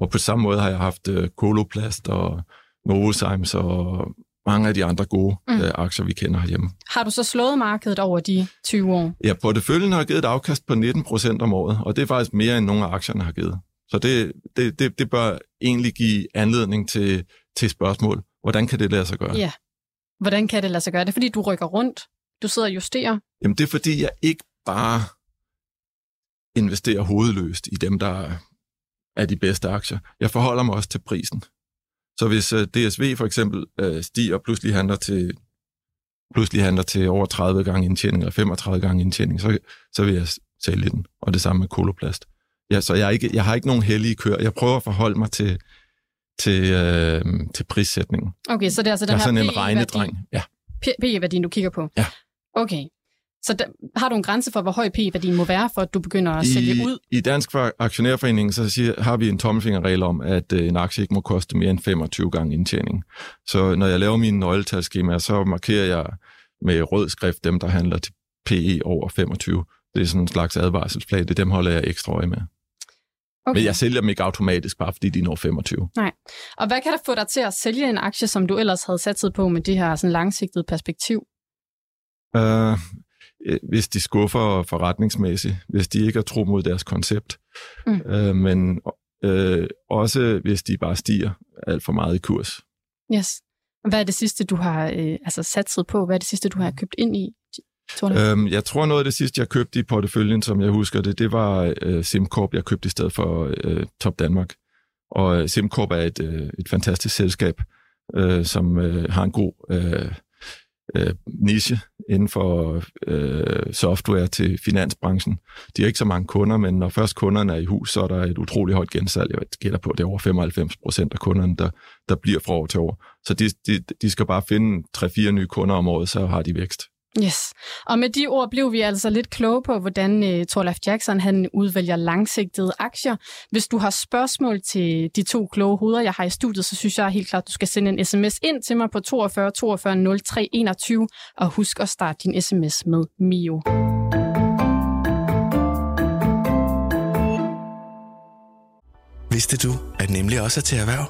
Og på samme måde har jeg haft øh, Coloplast og Novozymes og mange af de andre gode Mm. øh, aktier, vi kender herhjemme. Har du så slået markedet over de 20 år? Ja, porteføljen har givet et afkast på 19 procent om året, og det er faktisk mere, end nogle af aktierne har givet. Så det, det, det, det bør egentlig give anledning til, til spørgsmål. Hvordan kan det lade sig gøre? Ja. Hvordan kan det lade sig gøre? Det er fordi, du rykker rundt. Du sidder og justerer. Jamen, det er fordi, jeg ikke bare investerer hovedløst i dem, der er de bedste aktier. Jeg forholder mig også til prisen. Så hvis uh, DSV for eksempel uh, stiger og pludselig handler til pludselig handler til over 30 gange indtjening eller 35 gange indtjening, så, så vil jeg sælge den. Og det samme med koloplast. Ja, så jeg, er ikke, jeg har ikke nogen hellige kør. Jeg prøver at forholde mig til, til, øh, til prissætningen. Okay, så det er altså den Jeg er her sådan en regnedreng. Ja. PE-værdien, du kigger på? Ja. Okay. Så der, har du en grænse for, hvor høj PE-værdien må være, for at du begynder at sælge ud? I Dansk Aktionærforening så siger, har vi en tommelfingerregel om, at øh, en aktie ikke må koste mere end 25 gange indtjening. Så når jeg laver mine nøgletalskemaer, så markerer jeg med rød skrift dem, der handler til PE over 25. Det er sådan en slags advarselsflag. Det dem holder jeg ekstra øje med. Okay. Men jeg sælger dem ikke automatisk, bare fordi de når 25. Og hvad kan der få dig til at sælge en aktie, som du ellers havde satset på med det her sådan langsigtede perspektiv? Uh, hvis de skuffer forretningsmæssigt, hvis de ikke er tro mod deres koncept, Mm. uh, men uh, også hvis de bare stiger alt for meget i kurs. Yes. Hvad er det sidste, du har øh, altså satset på? Hvad er det sidste, du har købt ind i? Øhm, jeg tror noget af det sidste, jeg købte i porteføljen, som jeg husker det, det var øh, SimCorp, jeg købte i stedet for øh, Top Danmark. Og øh, SimCorp er et, øh, et fantastisk selskab, øh, som øh, har en god øh, øh, niche inden for øh, software til finansbranchen. De har ikke så mange kunder, men når først kunderne er i hus, så er der et utroligt højt gensalg. Jeg gætter på, det er over 95 procent af kunderne, der, der bliver fra år til år. Så de, de, de skal bare finde 3-4 nye kunder om året, så har de vækst. Yes. Og med de ord blev vi altså lidt kloge på, hvordan øh, uh, Torleif Jackson han udvælger langsigtede aktier. Hvis du har spørgsmål til de to kloge hoveder, jeg har i studiet, så synes jeg helt klart, du skal sende en sms ind til mig på 42 42 03 21, og husk at starte din sms med Mio. Vidste du, at nemlig også er til erhverv?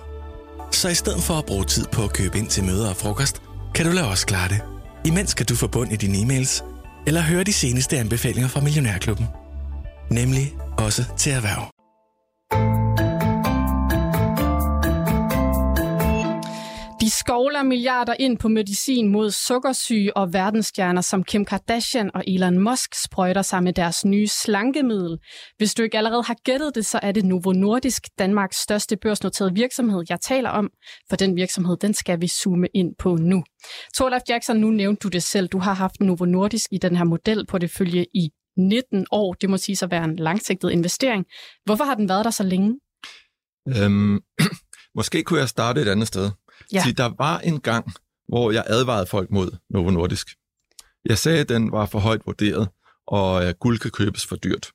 Så i stedet for at bruge tid på at købe ind til møder og frokost, kan du lade os klare det. Imens kan du få bund i dine e-mails, eller høre de seneste anbefalinger fra Millionærklubben. Nemlig også til erhverv. Skovler milliarder ind på medicin mod sukkersyge, og verdensstjerner som Kim Kardashian og Elon Musk sprøjter sig med deres nye slankemiddel. Hvis du ikke allerede har gættet det, så er det Novo Nordisk, Danmarks største børsnoterede virksomhed, jeg taler om. For den virksomhed, den skal vi zoome ind på nu. Torlef Jackson, nu nævnte du det selv. Du har haft Novo Nordisk i den her model på det følge i 19 år. Det må sige at være en langsigtet investering. Hvorfor har den været der så længe? Øhm, måske kunne jeg starte et andet sted. Ja. Ja. der var en gang, hvor jeg advarede folk mod Novo Nordisk. Jeg sagde, at den var for højt vurderet, og at guld kan købes for dyrt.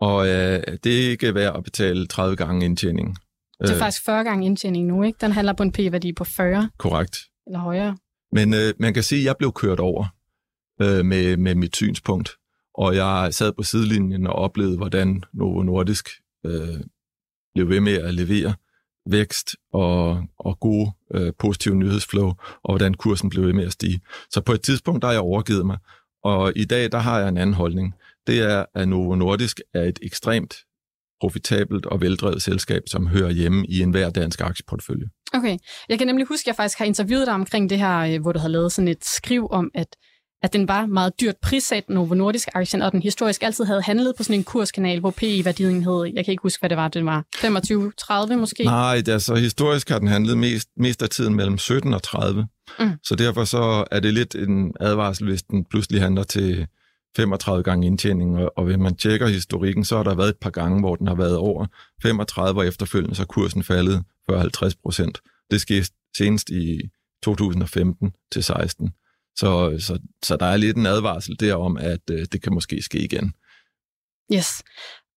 Og øh, det er ikke værd at betale 30 gange indtjening. Det er faktisk 40 gange indtjening nu, ikke? Den handler på en p-værdi på 40 Korrekt. eller højere. Men øh, man kan sige, at jeg blev kørt over øh, med, med mit synspunkt. Og jeg sad på sidelinjen og oplevede, hvordan Novo Nordisk øh, blev ved med at levere vækst og, og gode øh, positive nyhedsflow, og hvordan kursen blev ved med at stige. Så på et tidspunkt, der har jeg overgivet mig, og i dag, der har jeg en anden holdning. Det er, at Novo Nordisk er et ekstremt profitabelt og veldrevet selskab, som hører hjemme i enhver dansk aktieportefølje. Okay. Jeg kan nemlig huske, at jeg faktisk har interviewet dig omkring det her, øh, hvor du havde lavet sådan et skriv om, at at den var meget dyrt prissat Novo Nordisk-aktien, og den historisk altid havde handlet på sådan en kurskanal, hvor PE-værdien hed, jeg kan ikke huske, hvad det var, det var 25-30 måske? Nej, det så historisk har den handlet mest, mest af tiden mellem 17 og 30. Mm. Så derfor så er det lidt en advarsel, hvis den pludselig handler til 35 gange indtjening, og, og hvis man tjekker historikken, så har der været et par gange, hvor den har været over 35, og efterfølgende så kursen faldet 40-50 procent. Det skete senest i 2015 til 16. Så, så, så der er lidt en advarsel derom, at øh, det kan måske ske igen. Yes.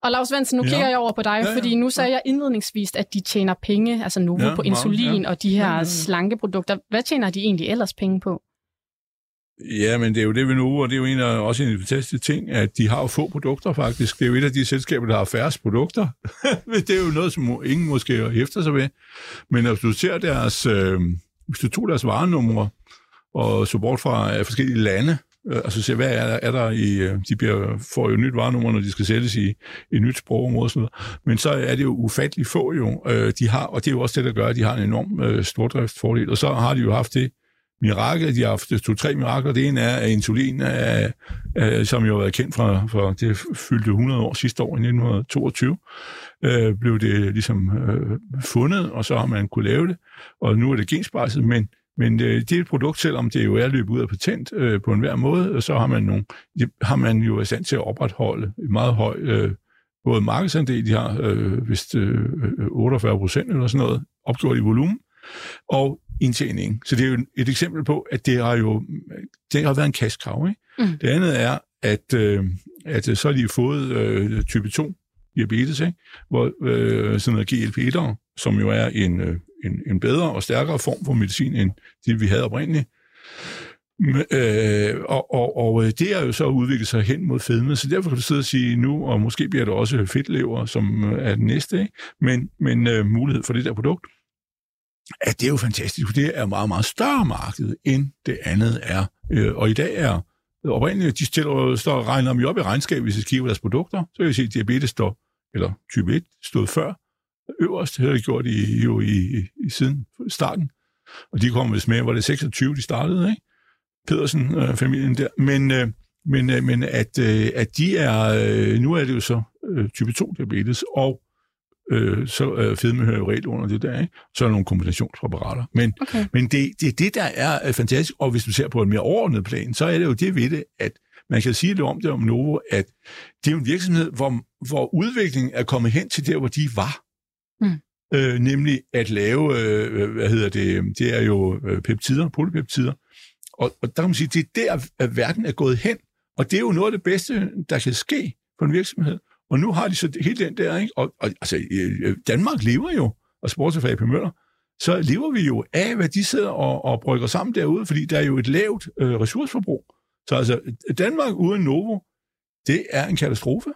Og Lars Svendsen, nu ja. kigger jeg over på dig, ja, ja. fordi nu sagde jeg indledningsvis, at de tjener penge, altså Novo ja, på insulin ja. og de her ja, ja, ja. slankeprodukter. Hvad tjener de egentlig ellers penge på? Ja, men det er jo det ved nu, og det er jo en af, også en fantastiske ting, at de har jo få produkter faktisk. Det er jo et af de selskaber, der har færre produkter. det er jo noget, som ingen måske hæfter sig ved. Men hvis du ser deres, øh, hvis du tog deres varenumre og support fra øh, forskellige lande, øh, altså se, hvad er der, er der i, øh, de bliver, får jo nyt varenummer, når de skal sættes i et nyt sprogområde og sådan noget. Men så er det jo ufattelig få jo, de har, og det er jo også det, der gør, at de har en enorm øh, stordriftsfordel. Og så har de jo haft det mirakel. De har haft to-tre mirakler. Det ene er, at insulin, er, er, som jo har været kendt fra, fra det fyldte 100 år sidste år, i 1922, øh, blev det ligesom øh, fundet, og så har man kunne lave det. Og nu er det genspejset, men men øh, det er et produkt, selvom det jo er løbet ud af patent øh, på enhver måde, og så har man, nogle, har man jo været stand til at opretholde et meget højt øh, både markedsandel, de har øh, vist øh, 48 procent eller sådan noget, opgjort i volumen, og indtjening. Så det er jo et eksempel på, at det har jo det har været en kastkrav. Ikke? Mm. Det andet er, at, øh, at så har de fået øh, type 2 diabetes, ikke? hvor øh, sådan noget GLP-1'er, som jo er en, øh, en, en bedre og stærkere form for medicin, end det vi havde oprindeligt. Øh, og, og, og øh, det er jo så udviklet sig hen mod fedme, så derfor kan du sidde og sige nu, og måske bliver det også fedtlever, som øh, er den næste, ikke? men, men øh, mulighed for det der produkt at det er jo fantastisk, det er meget, meget større marked, end det andet er. Øh, og i dag er oprindeligt, de stiller, står, regner dem jo op i regnskab, hvis de skriver deres produkter, så kan vi se, at diabetes står, eller type 1, stod før øverst, det har de gjort i, jo i, i, siden starten. Og de kom vist med, var det 26, de startede, ikke? Pedersen-familien øh, der. Men, øh, men, øh, men at, øh, at de er, øh, nu er det jo så øh, type 2 diabetes, og øh, så øh, fedme hører jo regel under det der, ikke? Så er der nogle kombinationspræparater. Men, okay. men det, det er det, der er fantastisk, og hvis du ser på en mere overordnet plan, så er det jo det ved det, at man kan sige det om det om Novo, at det er en virksomhed, hvor, hvor udviklingen er kommet hen til der, hvor de var. Mm. Øh, nemlig at lave, øh, hvad hedder det, øh, det er jo øh, peptider, polypeptider. Og, og der kan man sige, det er der, at verden er gået hen. Og det er jo noget af det bedste, der kan ske for en virksomhed. Og nu har de så hele den der, ikke? Og, og altså, øh, Danmark lever jo, og sportsaf AP Møller, så lever vi jo af, hvad de sidder og, og brygger sammen derude, fordi der er jo et lavt øh, ressourceforbrug. Så altså, Danmark uden Novo, det er en katastrofe.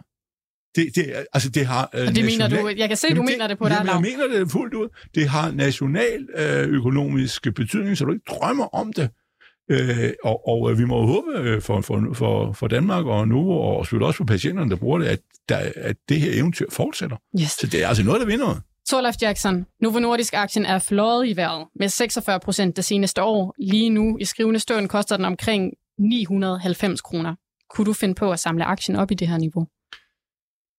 Det, det, altså, det har... Øh, og det national... mener du, jeg kan se, du det, mener det på dig, Jeg mener det fuldt ud. Det har national øh, økonomisk betydning, så du ikke drømmer om det. Øh, og, og øh, vi må håbe øh, for, for, for, for Danmark og nu, og selvfølgelig også for patienterne, der bruger det, at, der, at det her eventyr fortsætter. Yes. Så det er altså noget, der vinder. Torleif Jackson, Novo Nordisk-aktien er fløjet i vejret med 46 procent det seneste år. Lige nu i skrivende stund koster den omkring 990 kroner. Kunne du finde på at samle aktien op i det her niveau?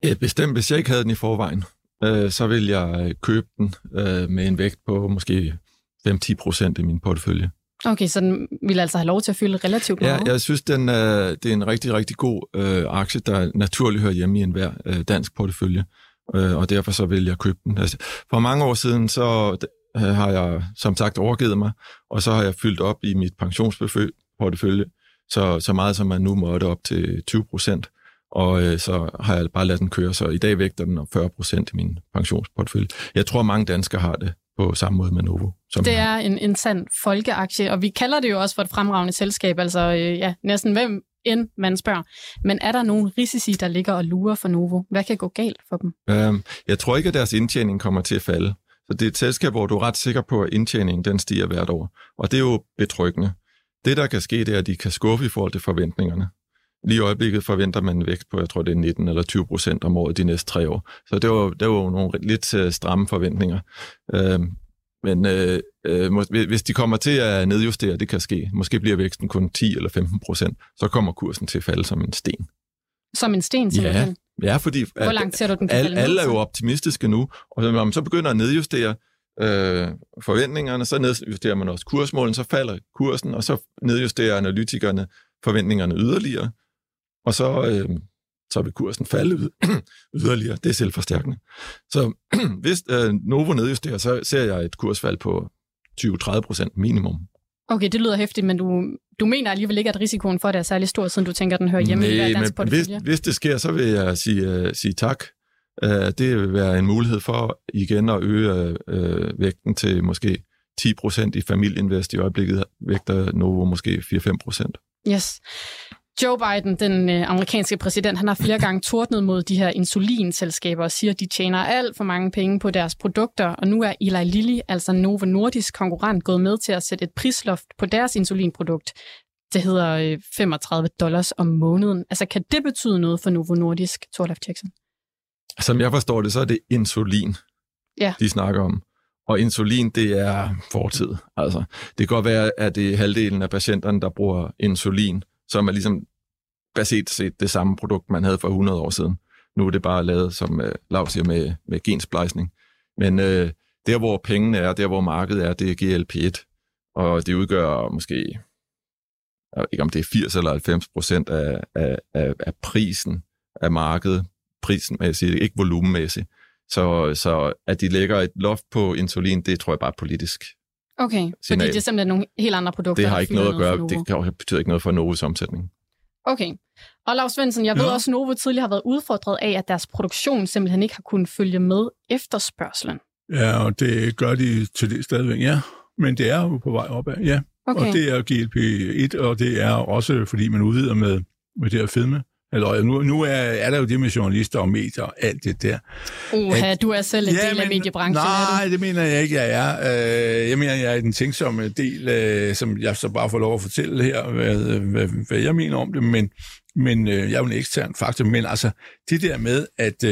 Ja, bestemt. Hvis jeg ikke havde den i forvejen, øh, så ville jeg øh, købe den øh, med en vægt på måske 5-10 procent i min portefølje. Okay, så den vil altså have lov til at fylde relativt meget? Ja, jeg synes, den er, det er en rigtig, rigtig god øh, aktie, der naturligt hører hjemme i enhver øh, dansk portefølje, øh, og derfor så vil jeg købe den. Altså, for mange år siden, så øh, har jeg som sagt overgivet mig, og så har jeg fyldt op i mit pensionsportefølje, så, så meget som man nu måtte op til 20 procent, og øh, så har jeg bare ladet den køre, så i dag vægter den 40 procent i min pensionsportefølje. Jeg tror, mange danskere har det på samme måde med Novo. Som det er en, en sand folkeaktie, og vi kalder det jo også for et fremragende selskab, altså øh, ja, næsten hvem end man spørger. Men er der nogen risici, der ligger og lurer for Novo? Hvad kan gå galt for dem? Øhm, jeg tror ikke, at deres indtjening kommer til at falde. Så det er et selskab, hvor du er ret sikker på, at indtjeningen den stiger hvert år. Og det er jo betryggende. Det, der kan ske, det er, at de kan skuffe i forhold til forventningerne. Lige i øjeblikket forventer man en vækst på, jeg tror, det er 19 eller 20 procent om året de næste tre år. Så det var, det var nogle lidt øh, stramme forventninger. Øh, men øh, øh, hvis de kommer til at nedjustere, det kan ske. Måske bliver væksten kun 10 eller 15 procent, så kommer kursen til at falde som en sten. Som en sten, simpelthen? Ja, ja fordi Hvor langt ser du den alle, alle er jo optimistiske nu, og når man så begynder at nedjustere øh, forventningerne, så nedjusterer man også kursmålen, så falder kursen, og så nedjusterer analytikerne forventningerne yderligere, og så, øh, så vil kursen falde yderligere. Det er selvforstærkende. Så hvis øh, Novo nedjusterer, så ser jeg et kursfald på 20-30 procent minimum. Okay, det lyder hæftigt, men du, du mener alligevel ikke, at risikoen for det er særlig stor, siden du tænker, at den hører hjemme Nej, i hver dansk men hvis, hvis det sker, så vil jeg sige, uh, sige tak. Uh, det vil være en mulighed for igen at øge uh, vægten til måske 10 procent i familieinvest. I øjeblikket vægter Novo måske 4-5 procent. Yes. Joe Biden, den øh, amerikanske præsident, han har flere gange tordnet mod de her insulinselskaber og siger, at de tjener alt for mange penge på deres produkter. Og nu er Eli Lilly, altså Novo Nordisk konkurrent, gået med til at sætte et prisloft på deres insulinprodukt. Det hedder øh, 35 dollars om måneden. Altså, kan det betyde noget for Novo Nordisk, Torlef Jackson? Som jeg forstår det, så er det insulin, ja. de snakker om. Og insulin, det er fortid. Altså, det kan godt være, at det er halvdelen af patienterne, der bruger insulin, som er ligesom baseret set det samme produkt, man havde for 100 år siden. Nu er det bare lavet, som øh, Lav siger, med, med gensplejsning. Men øh, der, hvor pengene er, der, hvor markedet er, det er GLP-1. Og det udgør måske, jeg ved ikke om det er 80 eller 90 procent af, af, af, af prisen af markedet, prismæssigt, ikke volumenmæssigt. Så, så at de lægger et loft på insulin, det tror jeg bare er politisk. Okay, signal. fordi det er simpelthen nogle helt andre produkter. Det har ikke noget at gøre, det betyder ikke noget for Novos omsætning. Okay. Og Lars Svendsen, jeg ja. ved også, at Novo tidligere har været udfordret af, at deres produktion simpelthen ikke har kunnet følge med efterspørgselen. Ja, og det gør de til det stadigvæk, ja. Men det er jo på vej opad, ja. Okay. Og det er GLP-1, og det er også, fordi man udvider med, med det her fedme eller, nu, nu er, er der jo det med journalister og medier og alt det der. Uha, at, du er selv en ja, del men, af mediebranchen, Nej, det mener jeg ikke, jeg er. Øh, jeg mener, jeg er den tænksomme del, øh, som jeg så bare får lov at fortælle her, hvad, hvad, hvad jeg mener om det, men, men øh, jeg er jo en ekstern faktor. Men altså, det der med, at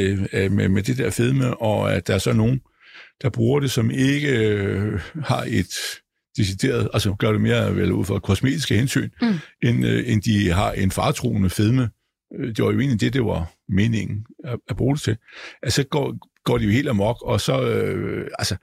med, med det der fedme, og at der er så nogen, der bruger det, som ikke har et decideret, altså gør det mere vel ud fra kosmetiske hensyn, mm. end, end de har en fartroende fedme, Øh, Øh, det var jo egentlig det, det var meningen at, at bruge det til. Altså, går, går de jo helt amok, og så, øh, altså,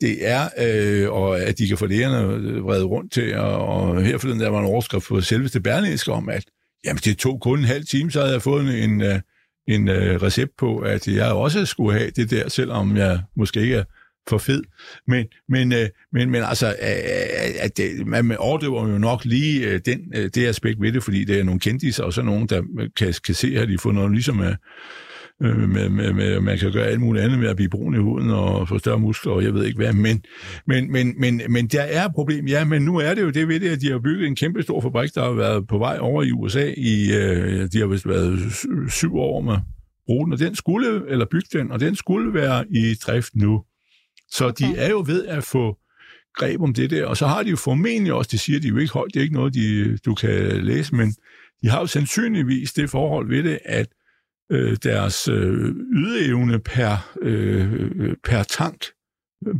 det er, øh, og at de kan få lægerne vredet rundt til, og, og her forleden der var en overskrift på selveste Berlingske om, at jamen, det tog kun en halv time, så havde jeg fået en, en, øh, en øh, recept på, at jeg også skulle have det der, selvom jeg måske ikke er for fed. Men, men, øh, men, men altså, øh, øh at det, man overdøver jo nok lige øh, den, øh, det aspekt ved det, fordi det er nogle kendtiser, og så nogen, der øh, kan, kan se, at de får noget ligesom øh, med, med, med, man kan gøre alt muligt andet med at blive brun i huden og få større muskler, og jeg ved ikke hvad, men, men, men, men, men der er et problem, ja, men nu er det jo det ved det, at de har bygget en kæmpe stor fabrik, der har været på vej over i USA i, øh, de har vist været syv år med brugen, og den skulle, eller bygge den, og den skulle være i drift nu. Så okay. de er jo ved at få greb om det der, og så har de jo formentlig også, det siger de jo ikke højt, det er ikke noget, de, du kan læse, men de har jo sandsynligvis det forhold ved det, at øh, deres øh, ydeevne per, øh, per tank,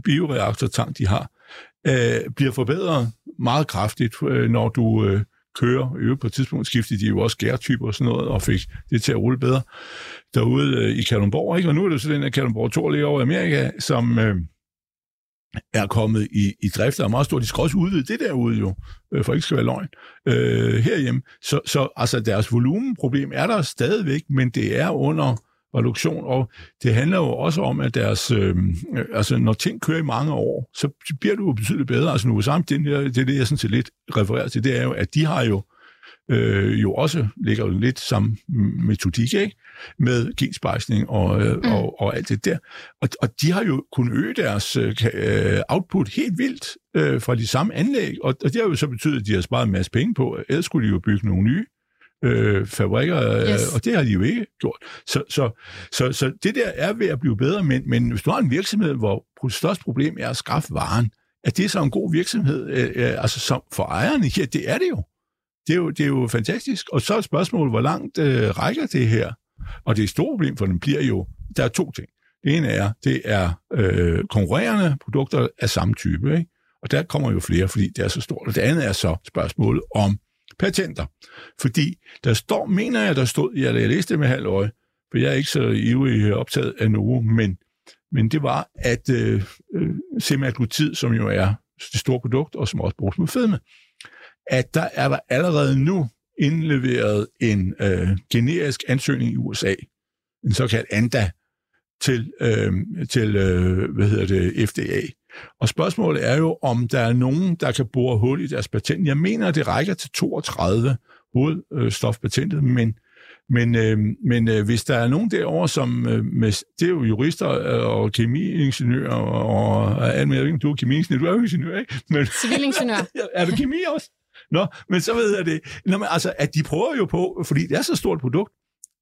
bioreaktortank, de har, øh, bliver forbedret meget kraftigt, øh, når du øh, kører. I på et tidspunkt skiftede de jo også gærtyper og sådan noget, og fik det til at rulle bedre derude øh, i Kalundborg. Ikke? Og nu er det så den, at Kalundborg 2 ligger over i Amerika, som... Øh, er kommet i, i drift, der er meget stort. De skal også udvide det derude jo, øh, for ikke skal være løgn, øh, herhjemme. Så, så altså, deres volumenproblem er der stadigvæk, men det er under reduktion, og det handler jo også om, at deres, øh, altså, når ting kører i mange år, så bliver det jo betydeligt bedre. Altså nu samt det, det er det, jeg sådan set lidt refererer til, det er jo, at de har jo øh, jo også ligger jo lidt samme metodik, ikke? med genspejsning og, øh, mm. og, og alt det der. Og, og de har jo kunnet øge deres øh, output helt vildt øh, fra de samme anlæg, og, og det har jo så betydet, at de har sparet en masse penge på, ellers skulle de jo bygge nogle nye øh, fabrikker, øh, yes. og det har de jo ikke gjort. Så, så, så, så det der er ved at blive bedre, men, men hvis du har en virksomhed, hvor største problem er at skaffe varen, er det så en god virksomhed, øh, øh, altså som for ejerne? Ja, det er det jo. Det er jo, det er jo fantastisk. Og så er spørgsmålet, hvor langt øh, rækker det her? Og det er et stort problem for den bliver jo, der er to ting. Det ene er, det er øh, konkurrerende produkter af samme type, ikke? og der kommer jo flere, fordi det er så stort. Og det andet er så spørgsmålet om patenter. Fordi der står, mener jeg, der stod, jeg, jeg læste det med halv øje, for jeg er ikke så ivrig optaget af nogen, men, men det var, at øh, øh, semaglutid, som jo er det store produkt, og som også bruges med fedme, at der er der allerede nu indleveret en øh, generisk ansøgning i USA, en såkaldt ANDA, til, øh, til øh, hvad hedder det, FDA. Og spørgsmålet er jo, om der er nogen, der kan bore hul i deres patent. Jeg mener, at det rækker til 32 hovedstofpatentet, men men, øh, men øh, hvis der er nogen derovre, som øh, med, det er jo jurister og kemiingeniører og, og alt med, du er kemiingeniør, du er jo ingeniør, ikke? Men, Civilingeniør. er du kemi også? Nå, men så ved jeg det. Nå, men altså, at de prøver jo på, fordi det er så stort produkt,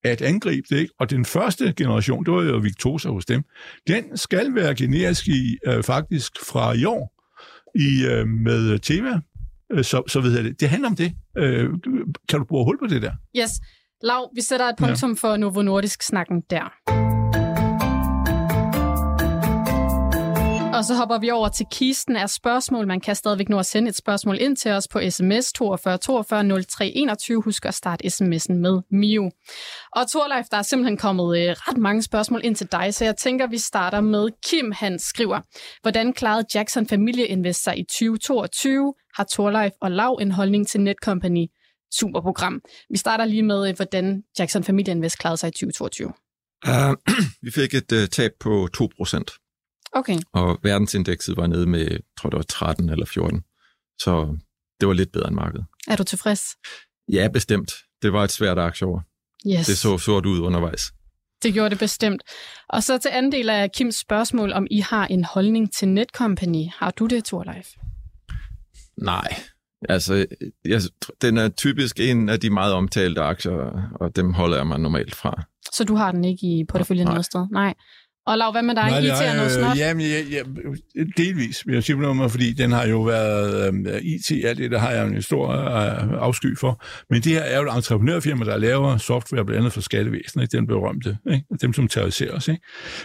at angribe det, ikke? Og den første generation, det var jo Victosa hos dem, den skal være generisk i, øh, faktisk fra i år i, øh, med Teva. Øh, så, så ved jeg det. Det handler om det. Øh, kan du bruge hul på det der? Yes. Lav, vi sætter et punktum ja. for Novo Nordisk-snakken der. Og så hopper vi over til kisten af spørgsmål. Man kan stadigvæk nå at sende et spørgsmål ind til os på sms 42 42 03 21. Husk at starte sms'en med Mio. Og Torleif, der er simpelthen kommet øh, ret mange spørgsmål ind til dig, så jeg tænker, vi starter med Kim. Han skriver, hvordan klarede Jackson Familieinvest sig i 2022? Har Torleif og Lav en holdning til Netcompany? Superprogram. Vi starter lige med, øh, hvordan Jackson Familieinvest klarede sig i 2022. Uh, øh, vi fik et uh, tab på 2 procent. Okay. Og verdensindekset var nede med, tror det var 13 eller 14. Så det var lidt bedre end markedet. Er du tilfreds? Ja, bestemt. Det var et svært aktieår. Yes. Det så sort ud undervejs. Det gjorde det bestemt. Og så til anden del af Kims spørgsmål, om I har en holdning til Netcompany. Har du det, Torleif? Nej. Altså, jeg, den er typisk en af de meget omtalte aktier, og dem holder jeg mig normalt fra. Så du har den ikke i porteføljen noget sted? Nej. Og Lav, hvad med dig? Nej, IT er noget snot? Jamen, ja, ja, delvis vil jeg sige noget fordi den har jo været um, IT, alt det, der har jeg en stor uh, afsky for. Men det her er jo et entreprenørfirma, der laver software blandt andet for skattevæsenet, ikke? den berømte, ikke? dem som terroriserer os. Ikke?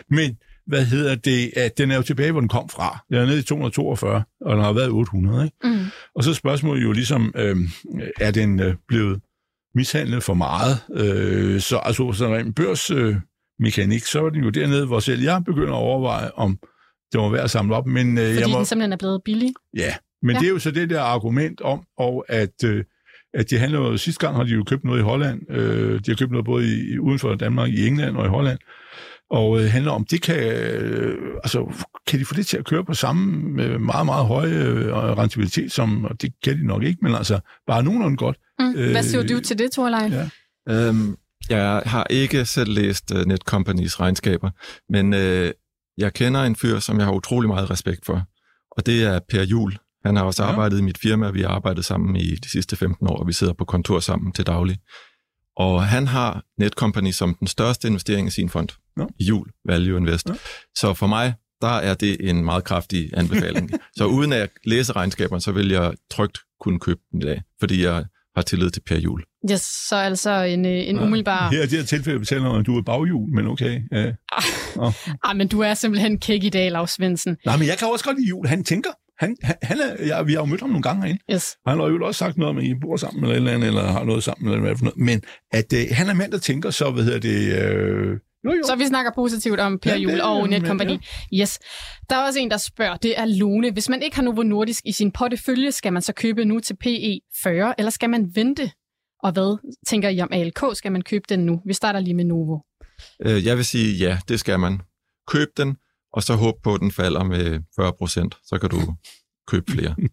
Men hvad hedder det, at den er jo tilbage, hvor den kom fra. Den er nede i 242, og den har været 800. Ikke? Mm. Og så spørgsmålet jo ligesom, øh, er den øh, blevet mishandlet for meget? Øh, så altså, så en børs... Øh, mekanik, så er den jo dernede, hvor selv jeg begynder at overveje, om det må være at samle op. Men, øh, Fordi jeg må... den simpelthen er blevet billig? Ja, men ja. det er jo så det der argument om, og at, øh, at det handler jo, sidste gang har de jo købt noget i Holland, øh, de har købt noget både i, uden for Danmark, i England og i Holland, og øh, handler om, det kan, øh, altså, kan de få det til at køre på samme med meget, meget høje øh, rentabilitet, som, og det kan de nok ikke, men altså bare nogenlunde godt. Mm. Hvad siger øh, du til det, Torleif? Ja. Øhm, jeg har ikke selv læst uh, Netcompanies regnskaber, men uh, jeg kender en fyr, som jeg har utrolig meget respekt for, og det er Per Jul. Han har også ja. arbejdet i mit firma, og vi har arbejdet sammen i de sidste 15 år, og vi sidder på kontor sammen til daglig. Og han har Netcompany som den største investering i sin fond, ja. i Jul Value Invest. Ja. Så for mig, der er det en meget kraftig anbefaling. så uden at læse regnskaberne, så vil jeg trygt kunne købe den i dag, fordi jeg har tillid til Per Jul. Yes, så altså en, øh, en ja. umiddelbar... Her i det her tilfælde betaler man, at du er baghjul, men okay. Ja. Ah, ah, men du er simpelthen kæk i dag, Lars Svendsen. Nej, men jeg kan også godt lide jul. Han tænker. Han, han, han er, ja, vi har jo mødt ham nogle gange herinde. Yes. Han har jo også sagt noget om, at I bor sammen eller et eller andet, eller har noget sammen, eller hvad for noget. Men at øh, han er mand, der tænker, så hvad hedder det... Øh, jo, jo. Så vi snakker positivt om Per Jul ja, og Netcompany. Ja. Yes. Der er også en, der spørger, det er Lone. Hvis man ikke har Novo Nordisk i sin portefølje, skal man så købe nu til PE 40, eller skal man vente? Og hvad tænker I om ALK? Skal man købe den nu? Vi starter lige med Novo. Øh, jeg vil sige, ja, det skal man. Køb den, og så håb på, at den falder med 40 procent. Så kan du købe flere.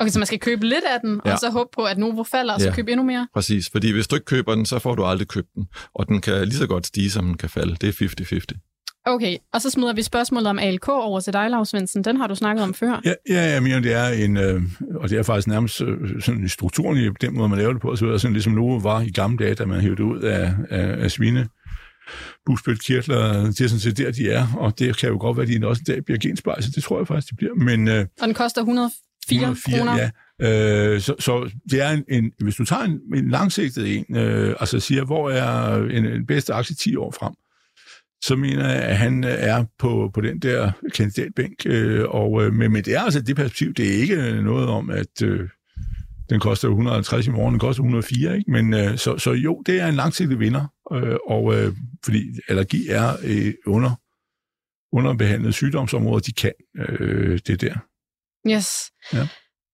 Okay, så man skal købe lidt af den, ja. og så håbe på, at Novo falder, og så ja. købe endnu mere? Præcis, fordi hvis du ikke køber den, så får du aldrig købt den. Og den kan lige så godt stige, som den kan falde. Det er 50-50. Okay, og så smider vi spørgsmålet om ALK over til dig, Lars Svendsen. Den har du snakket om før. Ja, ja, ja men det er en, øh, og det er faktisk nærmest øh, sådan strukturen i den måde, man laver det på, så er sådan ligesom Novo var i gamle dage, da man hævde ud af, af, af svine busbøltkirtler, det er sådan set der, de er, og det kan jo godt være, at de også en dag bliver genspejset, det tror jeg faktisk, det bliver. Men, øh, og den koster 104, 104 kroner? Ja. Øh, så, så det er en, en, hvis du tager en, en langsigtet en, øh, altså siger, hvor er en, en bedste aktie 10 år frem, så mener jeg, at han øh, er på, på den der kandidatbænk. Øh, og, øh, men, men det er altså det perspektiv, det er ikke noget om, at øh, den koster 150 i morgen, den koster 104, ikke? Men øh, så, så jo, det er en langsigtet vinder, øh, og øh, fordi allergi er øh, under, underbehandlet sygdomsområder, de kan øh, det der. Yes. Ja.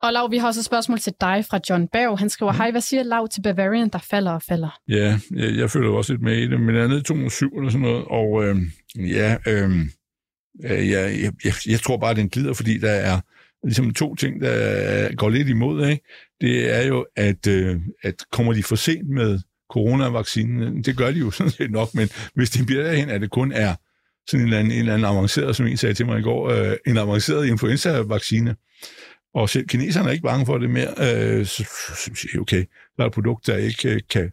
Og Lav, vi har også et spørgsmål til dig fra John Berg. Han skriver, hej, hvad siger Lav til Bavarian, der falder og falder? Ja, jeg, jeg føler også lidt med i det, men jeg er nede i 207 eller sådan noget, og øh, ja, øh, øh, jeg, jeg, jeg, jeg tror bare, den glider, fordi der er ligesom to ting, der går lidt imod, ikke? det er jo, at, øh, at kommer de for sent med coronavaccinen, det gør de jo sådan set nok, men hvis det bliver derhen, at det kun er sådan en eller anden, en eller anden avanceret, som en sagde til mig i går, øh, en avanceret influenza-vaccine, og selv kineserne er ikke bange for det mere, øh, så synes jeg, okay, der er et produkt, der ikke øh, kan...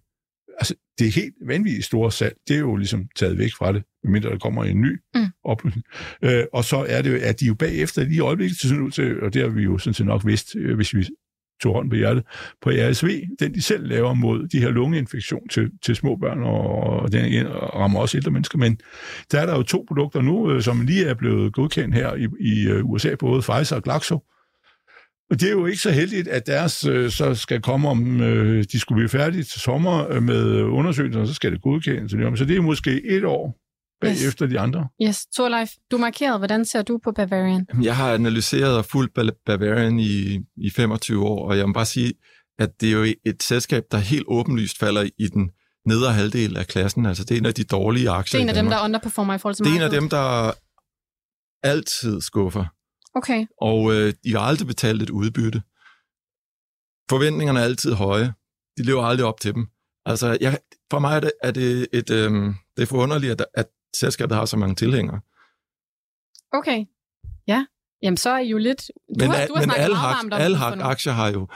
Altså, det er helt vanvittigt store salg. Det er jo ligesom taget væk fra det, medmindre der kommer en ny mm. oplysning. Øh, og så er det jo, at de jo bagefter lige i øjeblikket sådan ud til, og det har vi jo sådan set nok vidst, øh, hvis vi tog hånd på hjertet, på RSV, den de selv laver mod de her lungeinfektion til, til små børn, og, og den rammer også ældre mennesker, men der er der jo to produkter nu, øh, som lige er blevet godkendt her i, i øh, USA, både Pfizer og Glaxo, og det er jo ikke så heldigt, at deres øh, så skal komme om, øh, de skulle blive færdige til sommer øh, med undersøgelser, så skal det godkendes. Så det er måske et år bagefter yes. de andre. Yes, Torleif, du markerede, hvordan ser du på Bavarian? Jeg har analyseret og fulgt Bavarian i, i 25 år, og jeg må bare sige, at det er jo et selskab, der helt åbenlyst falder i den nedre halvdel af klassen. Altså det er en af de dårlige aktier Det er en af dem, der underperformer i forhold til Det er en af dem, der altid skuffer. Okay. Og øh, de har aldrig betalt et udbytte. Forventningerne er altid høje. De lever aldrig op til dem. Altså, jeg, for mig er det, er det, et, øh, det er forunderligt, at, at selskabet har så mange tilhængere. Okay. Ja. Jamen, så er I jo lidt... Du men, har, du har men alle, hak, alle hak, aktier har jo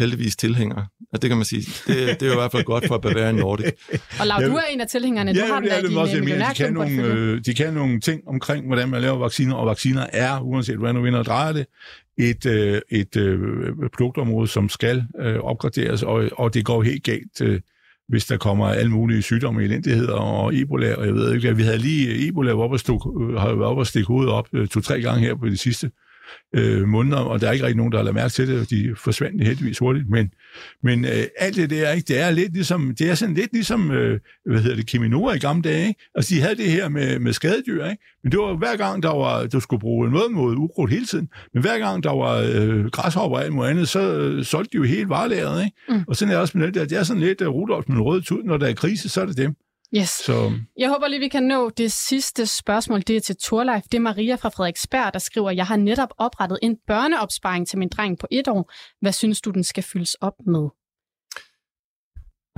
heldigvis tilhængere. Og det kan man sige, det, det er jo i hvert fald godt for at bevare Nordic. og Lav, du er en af tilhængerne. Du ja, har den der din også, de, kan nogle, øh, de kan nogle ting omkring, hvordan man laver vacciner, og vacciner er, uanset hvordan du vinder og drejer det, et, øh, et øh, produktområde, som skal øh, opgraderes, og, og det går helt galt, øh, hvis der kommer alle mulige sygdomme, elendigheder og Ebola, og jeg ved ikke, vi havde lige Ebola oppe og stuk, øh, har været oppe og stikke hovedet op øh, to-tre gange her på det sidste øh, måneder, og der er ikke rigtig nogen, der har lagt mærke til det, og de forsvandt heldigvis hurtigt. Men, men øh, alt det der, ikke, det er lidt ligesom, det er sådan lidt ligesom, øh, hvad hedder det, Kiminora i gamle dage, ikke? Altså, de havde det her med, med skadedyr, ikke? Men det var hver gang, der var, du skulle bruge noget mod ukrudt hele tiden, men hver gang, der var øh, græshopper og alt muligt andet, så øh, solgte de jo helt varelæret, ikke? Mm. Og sådan er det også med det der, det er sådan lidt uh, Rudolf med en rød tud, når der er krise, så er det dem. Yes. Så. Jeg håber lige, vi kan nå det sidste spørgsmål. Det er til Torleif. Det er Maria fra Frederiksberg, der skriver, jeg har netop oprettet en børneopsparing til min dreng på et år. Hvad synes du, den skal fyldes op med?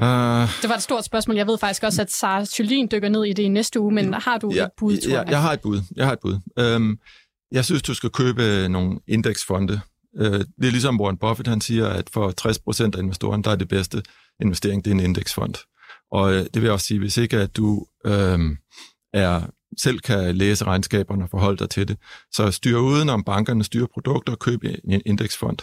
Uh, det var et stort spørgsmål. Jeg ved faktisk også, at Sara Jolien dykker ned i det i næste uge, men har du ja, et bud, Ja, jeg har et bud. Jeg har et bud. Um, jeg synes, du skal købe nogle indeksfonde. Uh, det er ligesom Warren Buffett, han siger, at for 60% af investorerne, der er det bedste investering, det er en indeksfond. Og øh, det vil jeg også sige, hvis ikke at du øh, er, selv kan læse regnskaberne og forholde dig til det, så styr uden om bankerne, styr produkter og køb en indeksfond.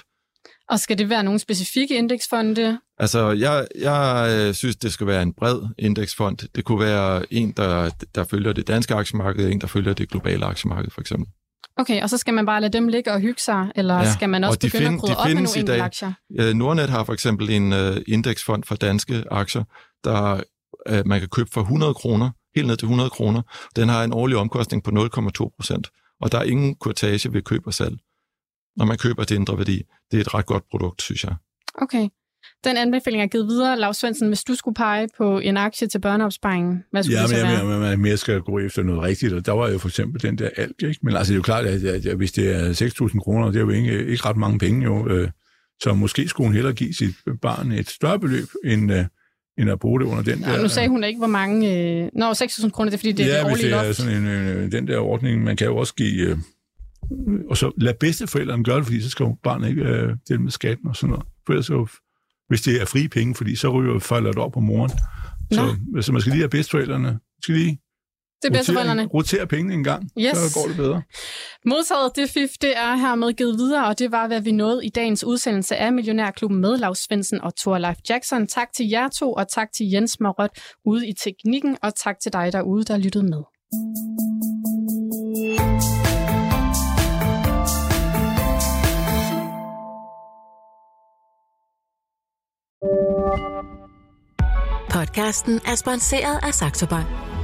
Og skal det være nogle specifikke indeksfonde? Altså, jeg, jeg øh, synes, det skal være en bred indeksfond. Det kunne være en, der, der følger det danske aktiemarked, en, der følger det globale aktiemarked, for eksempel. Okay, og så skal man bare lade dem ligge og hygge sig, eller ja, skal man også begynde find, at krydre op med nogle enkelte aktier? Nordnet har for eksempel en uh, indeksfond for danske aktier, der uh, man kan købe for 100 kroner, helt ned til 100 kroner. Den har en årlig omkostning på 0,2 procent, og der er ingen kortage ved køb og salg, når man køber til indre værdi. Det er et ret godt produkt, synes jeg. Okay. Den anbefaling er givet videre. Lars Svendsen, hvis du skulle pege på en aktie til børneopsparingen, hvad skulle ja, det så være? Ja, men mere skal gå efter noget rigtigt, og der var jo for eksempel den der alg, ikke? Men altså, det er jo klart, at, at, at hvis det er 6.000 kroner, det er jo ikke, ikke ret mange penge jo, øh, så måske skulle hun hellere give sit barn et større beløb, end, øh, end at bruge det under den der... nu sagde hun ikke, hvor mange... Øh... Nå, 6.000 kroner, det er fordi, det ja, er det årlige loft. Ja, er sådan en, øh, den der ordning, man kan jo også give... Øh, og så lad bedsteforældrene gøre det, fordi så skal barnet ikke øh, dele med skatten og sådan noget. For ellers så hvis det er frie penge, fordi så ryger falder det op på moren. Så, så man skal lige have bedsteforældrene. skal lige det er bedsteforældrene. Rotere pengene en gang, yes. så går det bedre. Modtaget det fif, det er hermed givet videre, og det var, hvad vi nåede i dagens udsendelse af Millionærklubben med Lars Svendsen og Thor Jackson. Tak til jer to, og tak til Jens Marot ude i teknikken, og tak til dig derude, der lyttede med. Podcasten er sponsoreret af Saxo Bank.